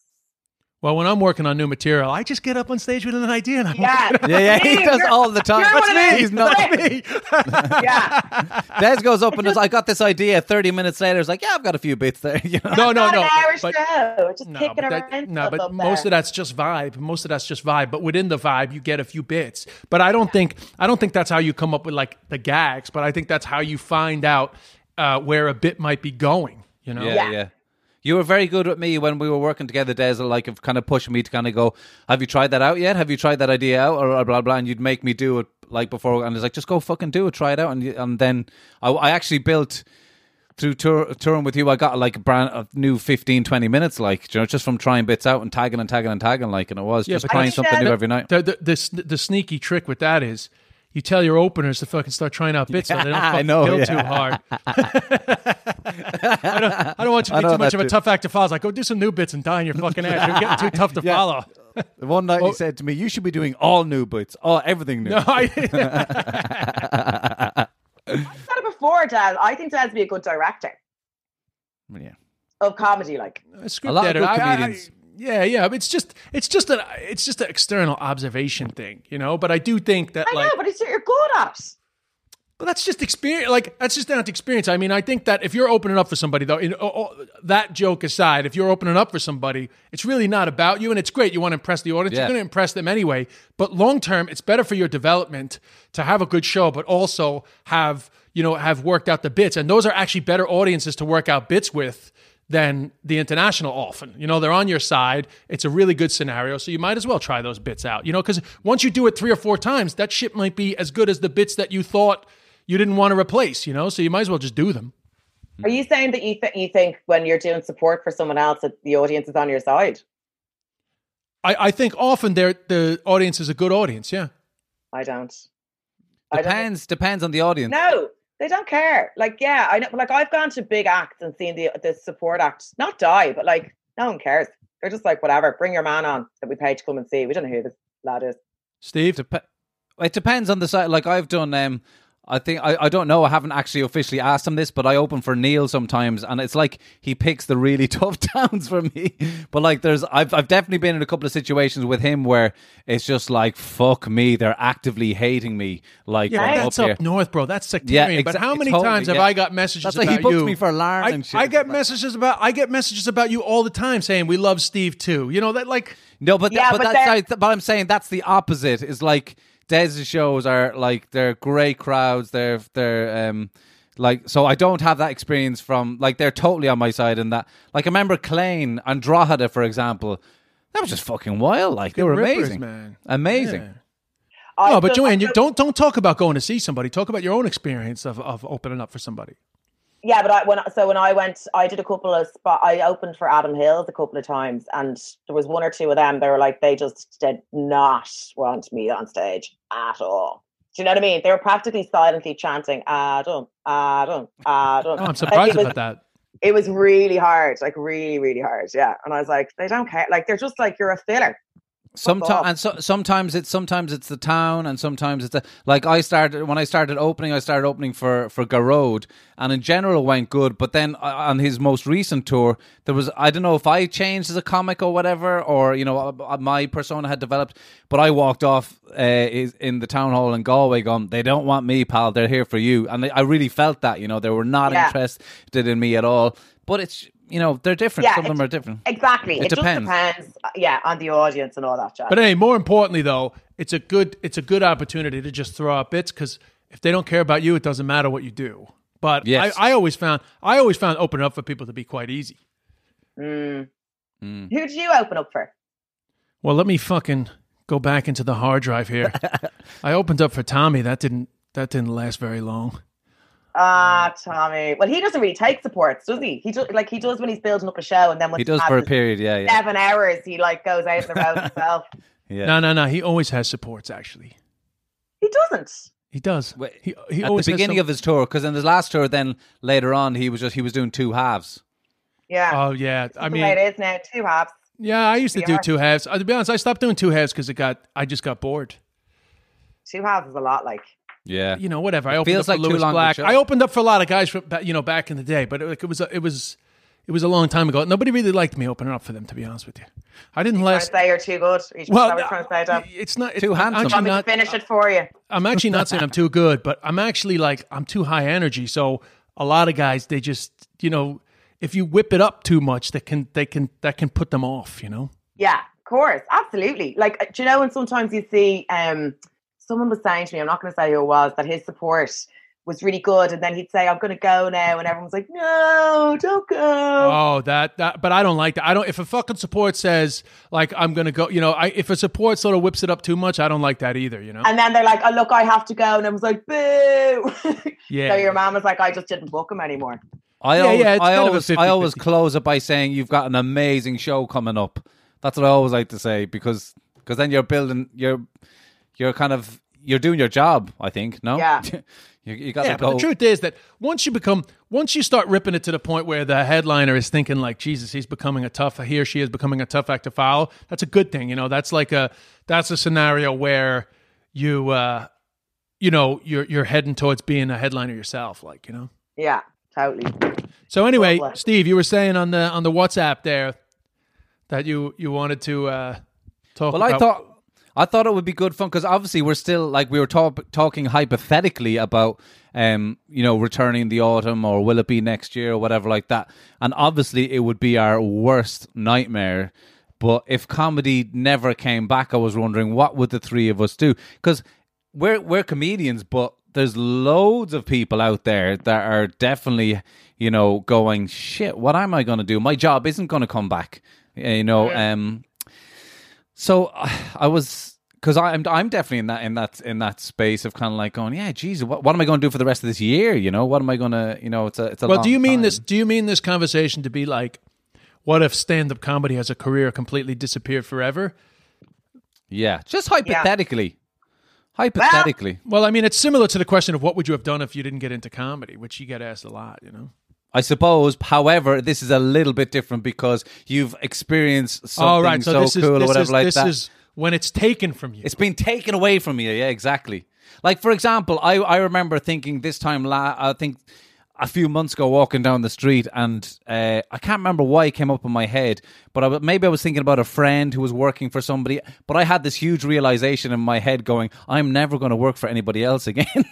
Well, when I'm working on new material, I just get up on stage with an idea and I Yeah, Yeah, yeah, he does you're- all the time. That's me. one of. He's not. That's yeah. Des goes up and does, I got this idea. 30 minutes later, it's like, yeah, I've got a few bits there. You know? No, no, no. an hour but- show. Just No, kicking but, that- no, but up most there. of that's just vibe. Most of that's just vibe. But within the vibe, you get a few bits. But I don't think I don't think that's how you come up with like the gags. But I think that's how you find out uh, where a bit might be going. You know? Yeah, Yeah. yeah. You were very good with me when we were working together, Des, like of kind of pushing me to kind of go, Have you tried that out yet? Have you tried that idea out? Or, or blah, blah. And you'd make me do it like before. And it's like, just go fucking do it, try it out. And, and then I, I actually built through tour, touring with you, I got like a brand a new 15, 20 minutes, like, you know, just from trying bits out and tagging and tagging and tagging, like, and it was Yeah, just trying something new every night. The, the the the sneaky trick with that is. You tell your openers to fucking start trying out bits so they don't I fucking know, kill yeah. too hard. I don't, I don't want you to be too much that of a too. tough act to follow. It's like, go do some new bits and die on your fucking ass. You're getting too tough to Yeah. follow. The one night he said to me, You should be doing all new bits, all everything new. No, I, I've said it before, Dad. I think Dad's be a good director yeah. of comedy. Like, script A lot of editor. good I- I- comedians. Yeah, yeah. It's just it's just an it's just an external observation thing, you know. But I do think that I like know, but it's your you're good at. But that's just experience. Like that's just down to experience. I mean, I think that if you're opening up for somebody, though, in, oh, oh, that joke aside, if you're opening up for somebody, it's really not about you, and it's great. You want to impress the audience. Yeah. You're going to impress them anyway. But long term, it's better for your development to have a good show, but also have you know have worked out the bits, and those are actually better audiences to work out bits with than the international often. You know, they're on your side. It's a really good scenario. So you might as well try those bits out. You know, because once you do it three or four times, that shit might be as good as the bits that you thought you didn't want to replace, you know? So you might as well just do them. Are you saying that you th- you think when you're doing support for someone else that the audience is on your side? I, I think often they're, the audience is a good audience, yeah. I don't. I don't Depends, depends on the audience. No, they don't care. Like, yeah, I know. Like, I've gone to big acts and seen the the support act not die, but like, no one cares. They're just like, whatever. Bring your man on that we paid to come and see. We don't know who this lad is. Steve? Dep- it depends on the side. Like I've done, um, I think I, I don't know. I haven't actually officially asked him this, but I open for Neil sometimes, and it's like he picks the really tough towns for me. But like, there's I've I've definitely been in a couple of situations with him where it's just like fuck me, they're actively hating me. Like Yeah, that's up up, north, bro. That's sectarian. but exa- how many totally, times have yeah. I got messages That's about like he booked you? me for Larne I, and shit. I get messages about I get messages about you all the time saying we love Steve too. You know that like No, but Yeah, but, but that's they're- sorry, but I'm saying that's the opposite. Is like Dez's shows are like they're great crowds. They're they're um like so I don't have that experience from like they're totally on my side in that. Like I remember Klein Andrada for example. That was just fucking wild. Like they were rippers, amazing, man. amazing. Yeah. I No, but just- Joanne, you don't don't talk about going to see somebody. Talk about your own experience of, of opening up for somebody. Yeah, but I when so when I went, I did a couple of spot. I opened for Adam Hills a couple of times, and there was one or two of them. They were like they just did not want me on stage at all. Do you know what I mean? They were practically silently chanting Adam, Adam, Adam. Oh, I'm Like, surprised was, about that. It was really hard, like really, really hard. Yeah, and I was like, they don't care. Like they're just like you're a filler. Sometimes and so, sometimes it's sometimes it's the town and sometimes it's the, like I started when I started opening I started opening for for Garode and in general went good but then uh, on his most recent tour there was I don't know if I changed as a comic or whatever or you know uh, my persona had developed but I walked off uh, is- in the town hall in Galway gone they don't want me pal they're here for you and I really felt that you know they were not Yeah. interested in me at all but it's you know they're different Yeah, some of them are different Exactly. It It, depends. just depends. Yeah, on the audience and all that jazz. But hey, more importantly though, it's a good it's a good opportunity to just throw out bits because if they don't care about you, it doesn't matter what you do. But Yes. I, I always found I always found opening up for people to be quite easy. Mm. Mm. Who did you open up for? Well, let me fucking go back into the hard drive here. I opened up for Tommy. That didn't that didn't last very long. Ah, Tommy. Well, he doesn't really take supports, does he? He does like he does when he's building up a show, and then when he does for a period yeah yeah seven hours, he like goes out on the road himself. yeah No, no, no. He always has supports. Actually, He doesn't. he does. Wait, he he at always the has beginning some- of his tour because in his last tour then later on he was just he was doing two halves Yeah. Oh yeah, I mean, the way it is now. Two halves. yeah. I used to do are. two halves. Uh, to be honest, I stopped doing two halves because it got I just got bored. Two halves is a lot. Like yeah you know, whatever. I It opened feels up for like too Lewis long a Black. I opened up for a lot of guys from you know back in the day, but it, like, it was a, it was it was a long time ago. Nobody really liked me opening up for them, to be honest with you. I didn't trying to last. say you're too good. You just Well, well, trying to say that. it's not it's, Too I'm handsome. actually Want to not- finish it for you? I'm actually not saying I'm too good, but I'm actually like I'm too high energy. So a lot of guys, they just you know, if you whip it up too much, that can they can that can put them off. You know. Yeah, of course, absolutely. Like, uh, do you know when sometimes you see, um, someone was saying to me, I'm not going to say who it was, that his support was really good, and then he'd say, "I'm going to go now," and everyone's like, "No, don't go." Oh, that that. But I don't like that. I don't. If a fucking support says like I'm gonna go, you know, I if a support sort of whips it up too much, I don't like that either. You know. And then they're like, "Oh, look, I have to go," and I was like, "Boo!" Yeah. So your mom was like, "I just didn't book him anymore." I Yeah, always, yeah, I kind of a always, I always close it by saying you've got an amazing show coming up. That's what I always like to say because because then you're building, you're you're kind of you're doing your job. I think no, Yeah. you, you got Yeah, to but the truth is that once you become, once you start ripping it to the point where the headliner is thinking like, Jesus, he's becoming a tough, he or she is becoming a tough act to follow. That's a good thing, you know. That's like a, that's a scenario where you, uh you know, you're you're heading towards being a headliner yourself, like you know. Yeah, totally. So anyway, Lovely. Steve, you were saying on the on the WhatsApp there that you you wanted to uh talk. Well, about, I thought I thought it would be good fun because obviously we're still like we were talk, talking hypothetically about um you know returning the autumn or will it be next year or whatever like that, and obviously it would be our worst nightmare. But if comedy never came back, I was wondering what would the three of us do because we're we're comedians, but there's loads of people out there that are definitely you know going shit. What am I going to do? My job isn't going to come back. You know, um, so I was because I'm I'm definitely in that in that in that space of kind of like going, yeah, geez, what, what am I going to do for the rest of this year? You know, what am I going to, you know, it's a it's a. Well, long do you mean time. this? Do you mean this conversation to be like, what if stand-up comedy as a career completely disappeared forever? Yeah, just hypothetically, hypothetically. Well, I mean, it's similar to the question of what would you have done if you didn't get into comedy, which you get asked a lot. You know. I suppose. However, this is a little bit different because you've experienced something oh, right. So, so this is cool or whatever is like this that. is when it's taken from you. It's been taken away from you. Yeah, exactly. Like for example, I I remember thinking this time. La- I think a few months ago, walking down the street, and uh, I can't remember why it came up in my head, but I, maybe I was thinking about a friend who was working for somebody. But I had this huge realization in my head, going, "I'm never going to work for anybody else again."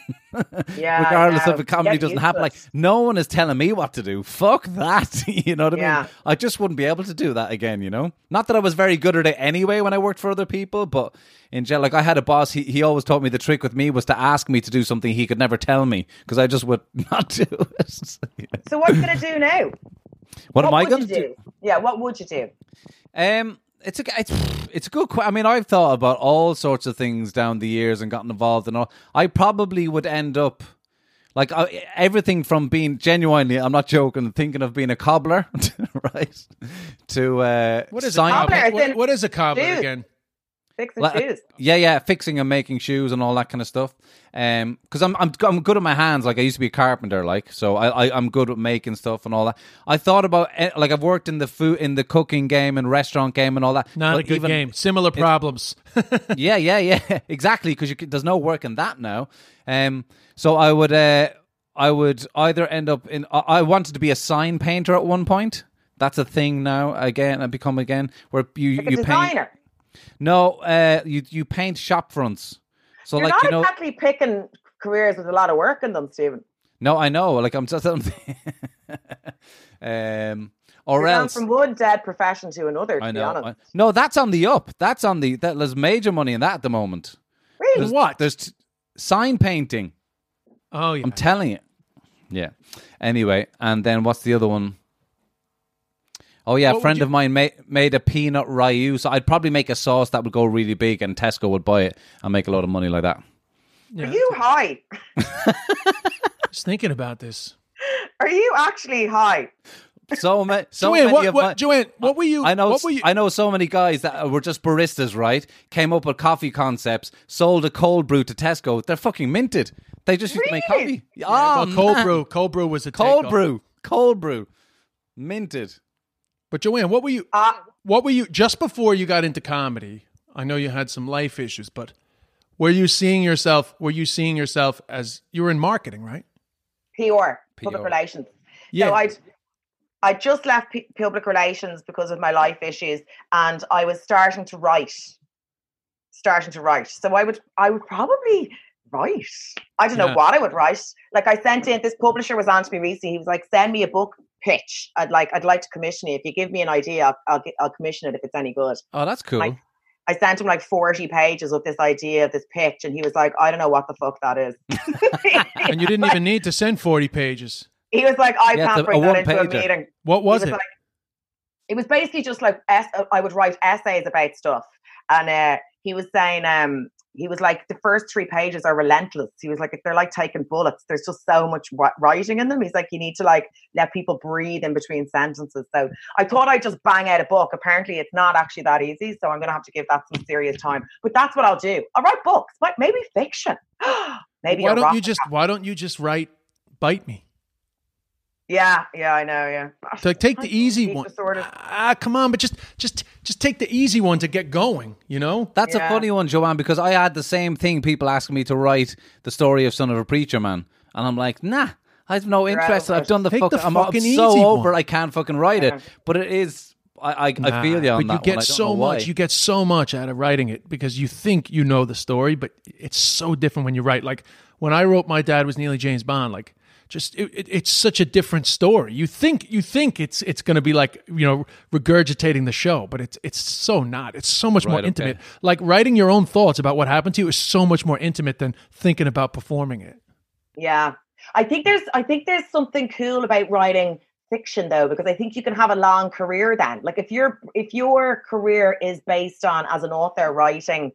Yeah, regardless of if comedy get doesn't used happen. Like no one is telling me what to do. Fuck that. you know what I mean? I just wouldn't be able to do that again. You know, not that I was very good at it anyway when I worked for other people, but in general, like I had a boss. He he always taught me the trick with me was to ask me to do something he could never tell me because I just would not do it. So what are you going to do now? what, am I going to do? do? Yeah, what would you do? Um, it's a it's it's a good. que- I mean, I've thought about all sorts of things down the years and gotten involved and all. I probably would end up Like I, everything from being genuinely, I'm not joking, thinking of being a cobbler, right? To uh, What is sign- a cobbler? Cobbler, What, what is a cobbler Dude. again? Fixing Like, shoes. Yeah, yeah, fixing and making shoes and all that kind of stuff. Um, because I'm I'm I'm good at my hands. Like I used to be a carpenter, like so I, I I'm good at making stuff and all that. I thought about eh, like I've worked in the food in the cooking game and restaurant game and all that. Not but a good even- game. Similar problems. yeah, yeah, yeah, exactly. Because there's no work in that now. Um, so I would, uh, I would either end up in. I, I wanted to be a sign painter at one point. That's a thing now. Again, I become again where you Like a you paint. Designer. No, uh, you you paint shop fronts. So You're like not you know, exactly picking careers with a lot of work in them, Stephen. no, I know. Like I'm just. I'm um, or You're else from one dead profession to another. To I be know. honest. I- no, that's on the up. That's on the. That, there's major money in that at the moment. Really? There's, what? There's t- sign painting. Oh yeah. I'm telling you. Yeah. Anyway, and then what's the other one? Oh yeah, What a friend you- of mine made made a peanut ryu. So I'd probably make a sauce that would go really big, and Tesco would buy it and make a lot of money like that. Yeah. Are you high? Just thinking about this. Are you actually high? So, ma- so Joanne, many what, of what, my- Joanne, what were you? I know, What were you? I know so many guys that were just baristas, right? Came up with coffee concepts, sold a cold brew to Tesco. They're fucking minted. They just used to make Really? coffee. Yeah, Oh, well, ah, cold man. brew. Cold brew was a cold takeoff. brew, cold brew, minted. But Joanne, what were you? Uh, What were you just before you got into comedy? I know you had some life issues, but were you seeing yourself? Were you seeing yourself as you were in marketing, right? PR, public PR. relations. Yeah. So I'd I just left P- public relations because of my life issues, and I was starting to write, starting to write. So I would I would probably write. I don't know what I would write. Like I sent in this publisher was on to me recently. He was like, "Send me a book pitch. I'd like I'd like to commission it. If you give me an idea, I'll I'll, get, I'll commission it if it's any good." Oh, that's cool. Like- I sent him like 40 pages of this idea, of this pitch, and he was like, I don't know what the fuck that is. And you didn't even need to send forty pages. he was like, I Yeah, can't the- bring that into a meeting. What was He it? like- it was basically just like es- I would write essays about stuff, and uh, he was saying, um, he was like, the first three pages are relentless. He was like, if they're like taking bullets. There's just so much writing in them. He's like, you need to like let people breathe in between sentences. So I thought I'd just bang out a book. Apparently, it's not actually that easy. So I'm gonna have to give that some serious time. But that's what I'll do. I'll write books, like maybe fiction, maybe. why don't you just? Why don't you just write? Bite me. Yeah, yeah, I know. Yeah. To take the easy one. disorders. Ah, come on, but just, just, just take the easy one to get going. You know. That's Yeah. a funny one, Joanne, because I had the same thing. People asking me to write the story of Son of a Preacher Man, and I'm like, nah, I have no You're interest. I've done the Take fuck. the I'm, I'm fucking so easy over. one. I can't fucking write Yeah. it. But it is. I I, I feel you Nah, on but that you get one. So know why. much. You get so much out of writing it because you think you know the story, but it's so different when you write. Like when I wrote "My Dad Was Nearly James Bond," like just it, it, it's such a different story. You think you think it's it's going to be like you know regurgitating the show, but it's it's so not. It's so much more Right, okay. intimate. Like writing your own thoughts about what happened to you is so much more intimate than thinking about performing it. Yeah. I think there's I think there's something cool about writing fiction though because I think you can have a long career then. Like if your if your career is based on as an author writing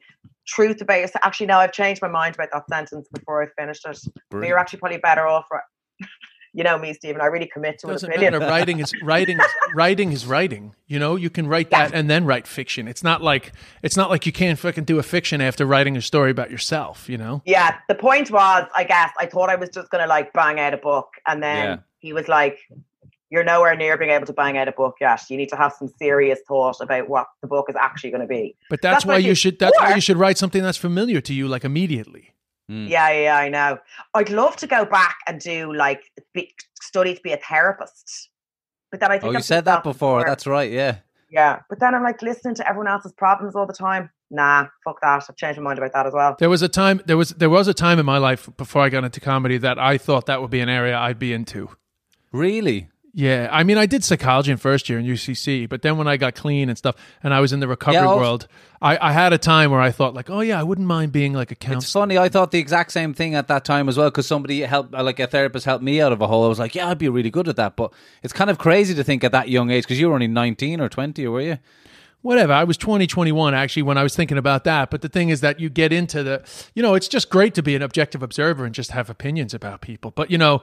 truth about yourself. Actually no, I've changed my mind about that sentence before I finished it. But Brilliant. you're actually probably better off ri- you know me, Stephen. I really commit to an doesn't opinion. matter. Writing is writing. Is, writing is writing. You know, you can write that and then write fiction. It's not like it's not like you can't fucking do a fiction after writing a story about yourself. You know. Yeah, the point was, I guess, I thought I was just gonna like bang out a book, and then Yeah. he was like, "You're nowhere near being able to bang out a book yet. You need to have some serious thought about what the book is actually going to be." But that's, That's why you you- should. That's why you should write something that's familiar to you, like immediately. Mm. Yeah, yeah, yeah, I know. I'd love to go back and do like be, study to be a therapist, but then I think Oh, you I've said that before. That's right. Yeah. yeah. But then I'm like listening to everyone else's problems all the time. Nah, fuck that. I've changed my mind about that as well. There was a time. There was there was a time in my life before I got into comedy that I thought that would be an area I'd be into. Really? Yeah, I mean, I did psychology in first year in UCC, but then when I got clean and stuff, and I was in the recovery Yeah, oh. world, I, I had a time where I thought like, oh yeah, I wouldn't mind being like a It's counselor. funny. I thought the exact same thing at that time as well because somebody helped, uh, like a therapist helped me out of a hole. I was like, yeah, I'd be really good at that. But it's kind of crazy to think at that young age because you were only 19 or 20, or were you? whatever. I was 20, 21 actually when I was thinking about that. But the thing is that you get into the, you know, it's just great to be an objective observer and just have opinions about people. But, you know,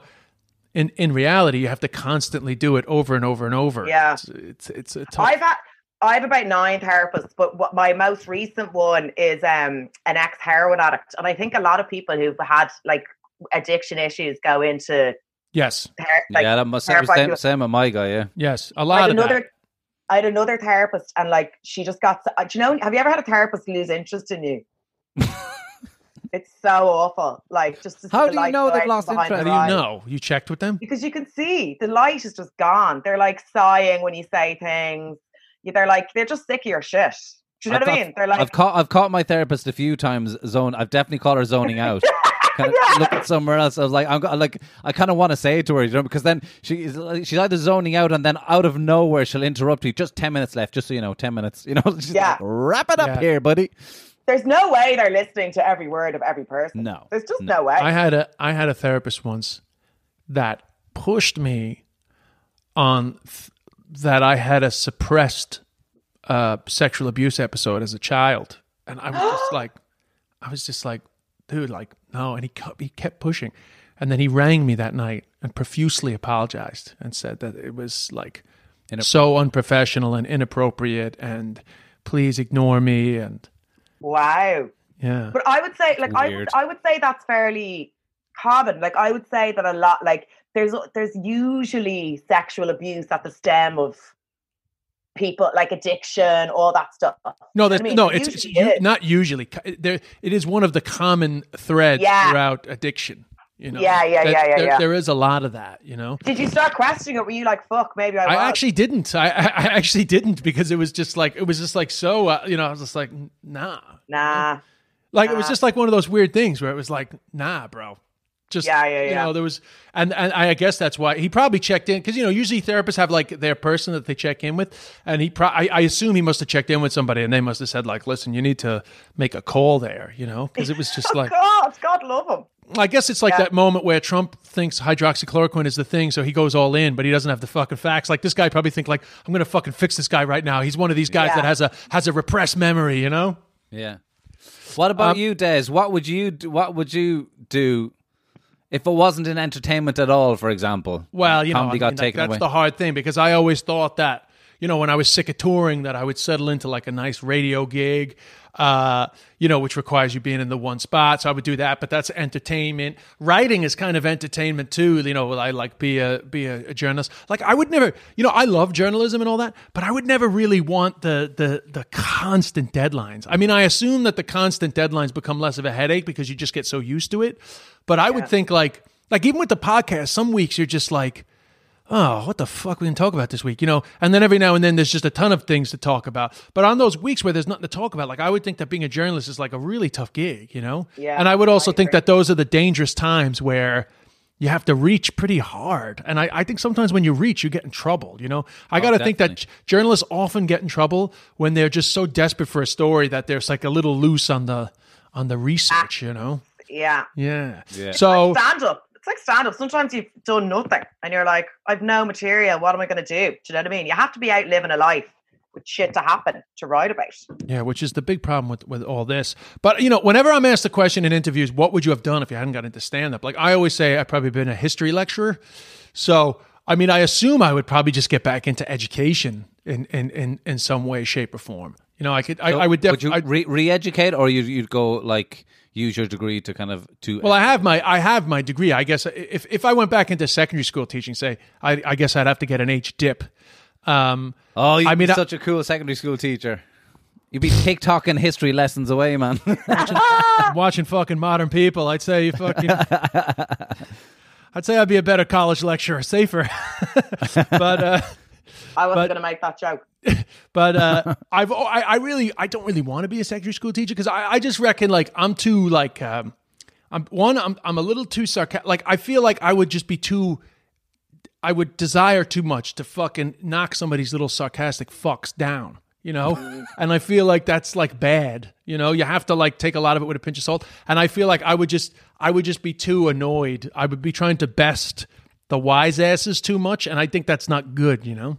in, in reality, you have to constantly do it over and over and over. Yeah. It's, it's, it's a tough. I've had I have about nine therapists, but what my most recent one is um an ex heroin addict, and I think a lot of people who've had like addiction issues go into yes. ther- like yeah, that must that was same, same with my guy. Yeah, Yes. a lot had of another. that. I had another therapist, and like she just got. uh, Do you know? Have you ever had a therapist lose interest in you? it's so awful. Like just How do you know go they've out lost from behind How interest? do you know? You checked with them? Because you can see the light is just gone. They're like sighing when you say things. They're like they're just sick of your shit. Do you know I've what I mean? They're like I've caught I've caught my therapist a few times. Zone. I've definitely caught her zoning out. kind of looking somewhere else. I was like, I'm like, I kind of want to say it to her, you know, because then she is she's either zoning out and then out of nowhere she'll interrupt you. Just ten minutes left, just so you know, ten minutes. You know, she's Yeah. like, wrap it up Yeah. here, buddy. There's no way they're listening to every word of every person. No. There's just no, way. I had a I had a therapist once that pushed me on th- that I had a suppressed uh, sexual abuse episode as a child, and I was just like, I was just like, dude, like no, and he kept, he kept pushing, and then he rang me that night and profusely apologized and said that it was like so unprofessional and inappropriate, and please ignore me, and wow. yeah, But I would say, like, I would, I would say that's fairly common. Like, I would say that a lot, like, there's there's usually sexual abuse at the stem of people, like addiction, all that stuff. No, I that's mean, no. it It's, it's u- not usually. There, it is one of the common threads Yeah. throughout addiction. You know. Yeah, yeah, That- yeah, yeah, there, yeah. There is a lot of that. You know. Did you start questioning it? Were you like, "Fuck, maybe I"? I was? actually didn't. I, I I actually didn't because it was just like it was just like so. Uh, you know, I was just like, nah. nah. Like it was just like one of those weird things where it was like, nah, bro. Just Yeah, yeah, You yeah. know, there was, and and I guess that's why he probably checked in because you know usually therapists have like their person that they check in with, and he pro- I, I assume he must have checked in with somebody and they must have said like, listen, you need to make a call there, you know, because it was just like. God, God love him. I guess it's like Yeah. that moment where Trump thinks hydroxychloroquine is the thing, so he goes all in, but he doesn't have the fucking facts. Like this guy probably think like, I'm gonna fucking fix this guy right now. He's one of these guys Yeah. that has a has a repressed memory, you know. Yeah. What about Um, you, Des? What would you do, what would you do if it wasn't in entertainment at all? For example, Well, you know, comedy I got mean, that- taken that's away. the hard thing because I always thought that, you know, when I was sick of touring, that I would settle into like a nice radio gig, uh, you know, which requires you being in the one spot. So I would do that, but that's entertainment. Writing is kind of entertainment too. You know, I like be a be a, a journalist. Like I would never, you know, I love journalism and all that, but I would never really want the the the constant deadlines. I mean, I assume that the constant deadlines become less of a headache because you just get so used to it. But I would think like like even with the podcast, some weeks you're just like oh, what the fuck we can talk about this week, you know? And then every now and then there's just a ton of things to talk about. But on those weeks where there's nothing to talk about, like I would think that being a journalist is like a really tough gig, you know? Yeah, And I would also I think that those are the dangerous times where you have to reach pretty hard. And I, I think sometimes when you reach, you get in trouble, you know? I oh, got to think that journalists often get in trouble when they're just so desperate for a story that there's like a little loose on the on the research, you know? Yeah. Yeah. Yeah. So Stand up. It's like stand up. Sometimes you've done nothing and you're like, I've no material. What am I going to do? Do you know what I mean? You have to be out living a life with shit to happen to write about. Yeah, which is the big problem with, with all this. But you know, whenever I'm asked the question in interviews, what would you have done if you hadn't got into stand up? Like I always say, I've probably been a history lecturer. So I mean, I assume I would probably just get back into education in in in, in some way, shape, or form. You know, I could, I, I would Would you definitely. re- re-educate, or you'd, you'd go like use your degree to kind of to? Well, I have my I have my degree. I guess if if I went back into secondary school teaching, say, I, I guess I'd have to get an H dip. Um, oh, you'd I mean, be such a cool secondary school teacher. You'd be TikToking history lessons away, man. watching fucking modern people, I'd say you fucking. I'd say I'd be a better college lecturer, safer. but uh, I wasn't But- going to make that joke. but uh, I've I, I really I don't really want to be a secondary school teacher because I, I just reckon like I'm too like um, I'm one I'm I'm a little too sarcastic. Like I feel like I would just be too. I would desire too much to fucking knock somebody's little sarcastic fucks down, you know? and I feel like that's like bad. You know, you have to like take a lot of it with a pinch of salt. And I feel like I would just I would just be too annoyed. I would be trying to best the wise asses too much, and I think that's not good, you know?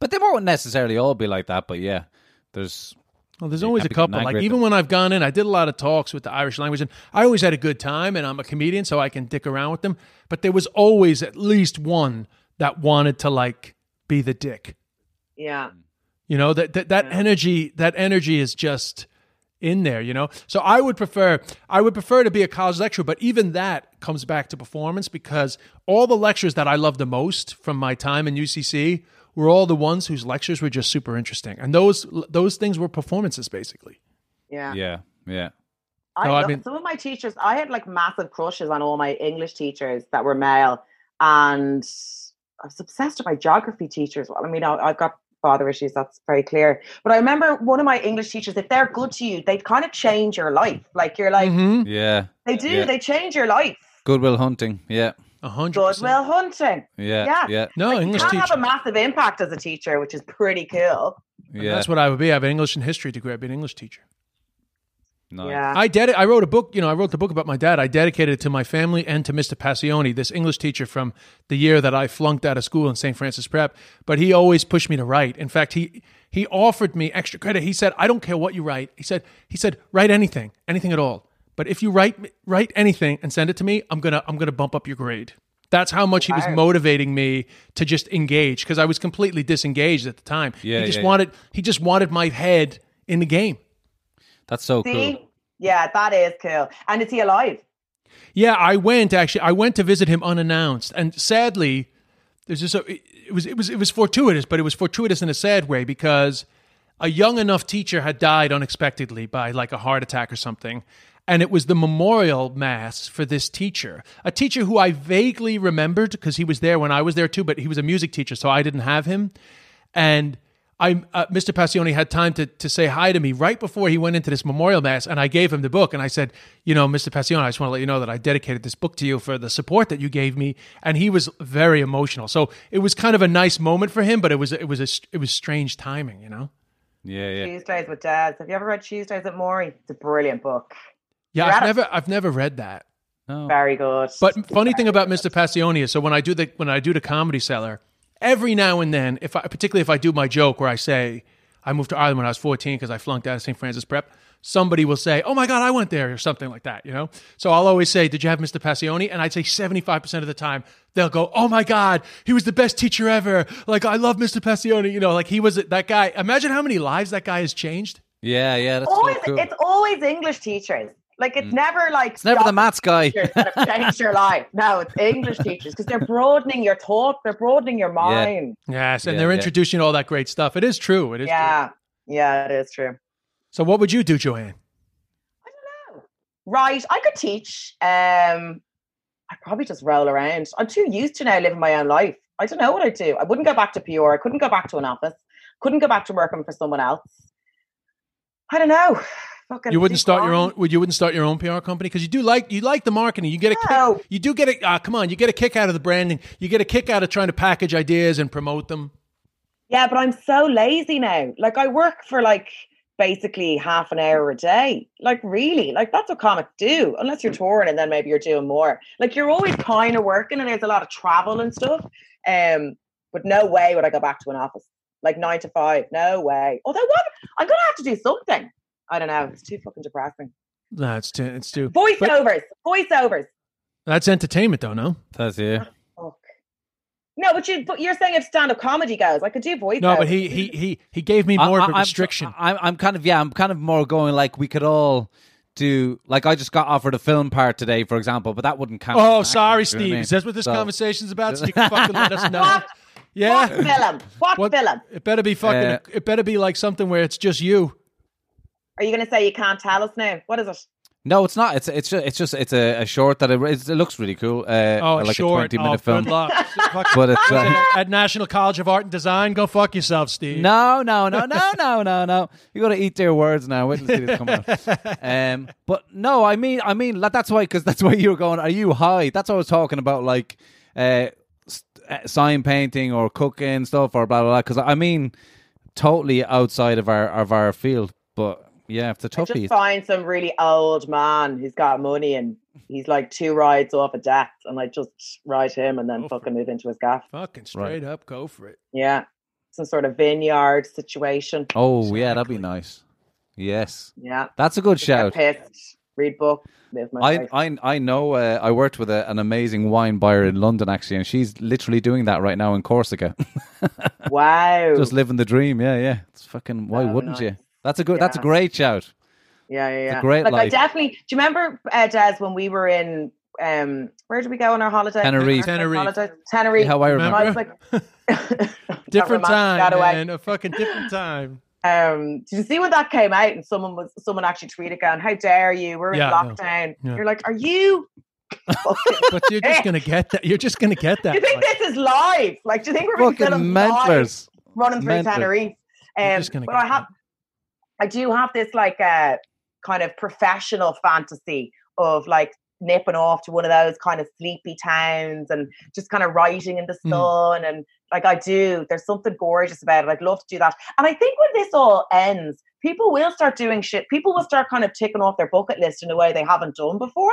But they won't necessarily all be like that. But yeah, there's Well, there's always a couple. Like even them. when I've gone in, I did a lot of talks with the Irish language, and I always had a good time. And I'm a comedian, so I can dick around with them. But there was always at least one that wanted to like be the dick. Yeah. You know that that, that energy that energy is just in there. You know, so I would prefer I would prefer to be a college lecturer, but even that comes back to performance because all the lectures that I love the most from my time in UCC were all the ones whose lectures were just super interesting, and those those things were performances basically. Yeah. yeah, yeah. I, No, I mean- some of my teachers, I had like massive crushes on all my English teachers that were male, and I was obsessed with my geography teachers. Well, I mean, I, I've got father issues, that's very clear. But I remember one of my English teachers, if they're good to you, they kind of change your life. Like you're like, Mhm. Yeah. they do, yeah. they change your life. Goodwill hunting. Yeah. A hundred percent. Good Will Hunting. Yeah. Yeah. Yeah. No, Like, you can teacher. have a massive impact as a teacher, which is pretty cool. Yeah. That's what I would be. I have an English and history degree. I'd be an English teacher. Nice. Yeah. I did it. I wrote a book. You know, I wrote the book about my dad. I dedicated it to my family and to Mr. Passione, this English teacher from the year that I flunked out of school in St. Francis Prep. But he always pushed me to write. In fact, he he offered me extra credit. He said, "I don't care what you write." He said, "He said write anything, anything at all. But if you write write anything and send it to me, I'm gonna I'm gonna bump up your grade." That's how much he was Wow. motivating me to just engage because I was completely disengaged at the time. Yeah, he just yeah, yeah. wanted he just wanted my head in the game. That's so See? cool. Yeah, that is cool. And is he alive? Yeah, I went actually. I went to visit him unannounced, and sadly, there's just a, it was it was it was fortuitous, but it was fortuitous in a sad way because a young enough teacher had died unexpectedly by like a heart attack or something, and it was the memorial mass for this teacher, a teacher who I vaguely remembered because he was there when I was there too, but he was a music teacher, so I didn't have him, and. I, uh, Mr. Passione had time to, to say hi to me right before he went into this memorial mass, and I gave him the book. And I said, You know, Mr. Passione, I just want to let you know that I dedicated this book to you for the support that you gave me. And he was very emotional. So it was kind of a nice moment for him, but it was it was a, it was strange timing, you know. Yeah. Yeah. Tuesdays with Dads. Have you ever read Tuesdays at Morrie? It's a brilliant book. Yeah, I've at it. never I've never read that. No. Very good. But funny thing about Mr. Passione is, so when I do the when I do the comedy cellar, every now and then, if I particularly if I do my joke where I say I moved to Ireland when I was 14 because I flunked out of St. Francis Prep, somebody will say, "Oh my God, I went there" or something like that, you know. So I'll always say, "Did you have Mr. Passione?" And I'd say 75 percent of the time they'll go, "Oh my God, he was the best teacher ever!" Like I love Mr. Passione, you know, like he was that guy. Imagine how many lives that guy has changed. Yeah. Yeah. That's always, so cool. it's always English teachers. Like it's never like It's never the maths guy. that have changed your life. No, it's English teachers because they're broadening your thought. They're broadening your mind. Yes, and Yeah, they're yeah. introducing all that great stuff. It is true. It is. True. Yeah, yeah, it is true. So what would you do, Joanne? I don't know. Right, I could teach. Um, I'd probably just roll around. I'm too used to now living my own life. I don't know what I'd do. I wouldn't go back to PR. I couldn't go back to an office. Couldn't go back to working for someone else. I don't know. Fucking You wouldn't start your own. Would you wouldn't start your own PR company because you do like you like the marketing. You get a No. kick, you do get a uh, come on. You get a kick out of the branding. You get a kick out of trying to package ideas and promote them. Yeah, but I'm so lazy now. Like I work for like basically half an hour a day. Like really, like that's what comics do. Unless you're touring and then maybe you're doing more. Like you're always kind of working and there's a lot of travel and stuff. Um, but no way would I go back to an office like nine to five. No way. Although what I'm gonna have to do something. I don't know. It's too fucking depressing. That's too, it's too. Voiceovers, voiceovers. That's entertainment, though. No, That's yeah. Fuck. No, but you but you're saying if stand up comedy goes, I could do voiceovers. no, but he he he he gave me more I- of a I'm- restriction. I'm, I'm kind of yeah. I'm kind of more going like we could all do. Like I just got offered a film part today, for example, but that wouldn't count. oh, as acting, sorry, do you know I Steve. mean? Is that what this So- conversation's about? So you can fucking let us know. What? Yeah. What film? What, What- film? It better be fucking. Uh, it better be like something where it's just you. Are you going to say you can't tell us now? What is it? No, it's not. It's it's just it's just it's a, a short that it, it looks really cool. Uh, Oh, like short. a twenty minute oh, film. Good luck. But it's uh, at National College of Art and Design, go fuck yourself, Steve. no, no, no, no, no, no, no. You got to eat their words now. Wait till see this coming out. Um, but no, I mean, I mean that's why because that's why you were going. Are you high? That's what I was talking about, like uh, uh, sign painting or cooking stuff or blah blah blah. Because I mean, totally outside of our of our field. But yeah, if the Just toughie. find some really old man who's got money and he's like two rides off a death and like just ride him and then Oh, fucking move into his gaff. Fucking straight up, go for it. Yeah. some sort of vineyard situation. Oh yeah, that'd be nice. Yes, Yeah. that's a good Get shout. pissed, read book, I, life. I I know. Uh, I worked with a, an amazing wine buyer in London actually, and she's literally doing that right now in Corsica. Wow. Just living the dream. Yeah, yeah. It's fucking. Why Oh, wouldn't nice. you? That's a good. That's a great shout. Yeah, yeah, It's a yeah. great like I definitely. Do you remember, uh, Des, when we were in? Um, where did we go on our holiday? Tenerife. Our Tenerife. holiday? Tenerife. How I remember. I was like, that different romantic time, getaway. man. A fucking different time. Um, did you see when that came out and someone was someone actually tweeted going, "How dare you? We're in Yeah, I know. lockdown." Yeah. You're like, "Are you?" But you're just gonna get that. You're just gonna get do that. you think like- this is live? Like, do you think we're Fucking filmed live, mentlers. running through Mental. Tenerife? You're Um, just gonna but get I have, I do have this like uh, kind of professional fantasy of like nipping off to one of those kind of sleepy towns and just kind of writing in the Mm. sun and like I do. There's something gorgeous about it. I'd love to do that. And I think when this all ends, people will start doing shit. People will start kind of ticking off their bucket list in a way they haven't done before.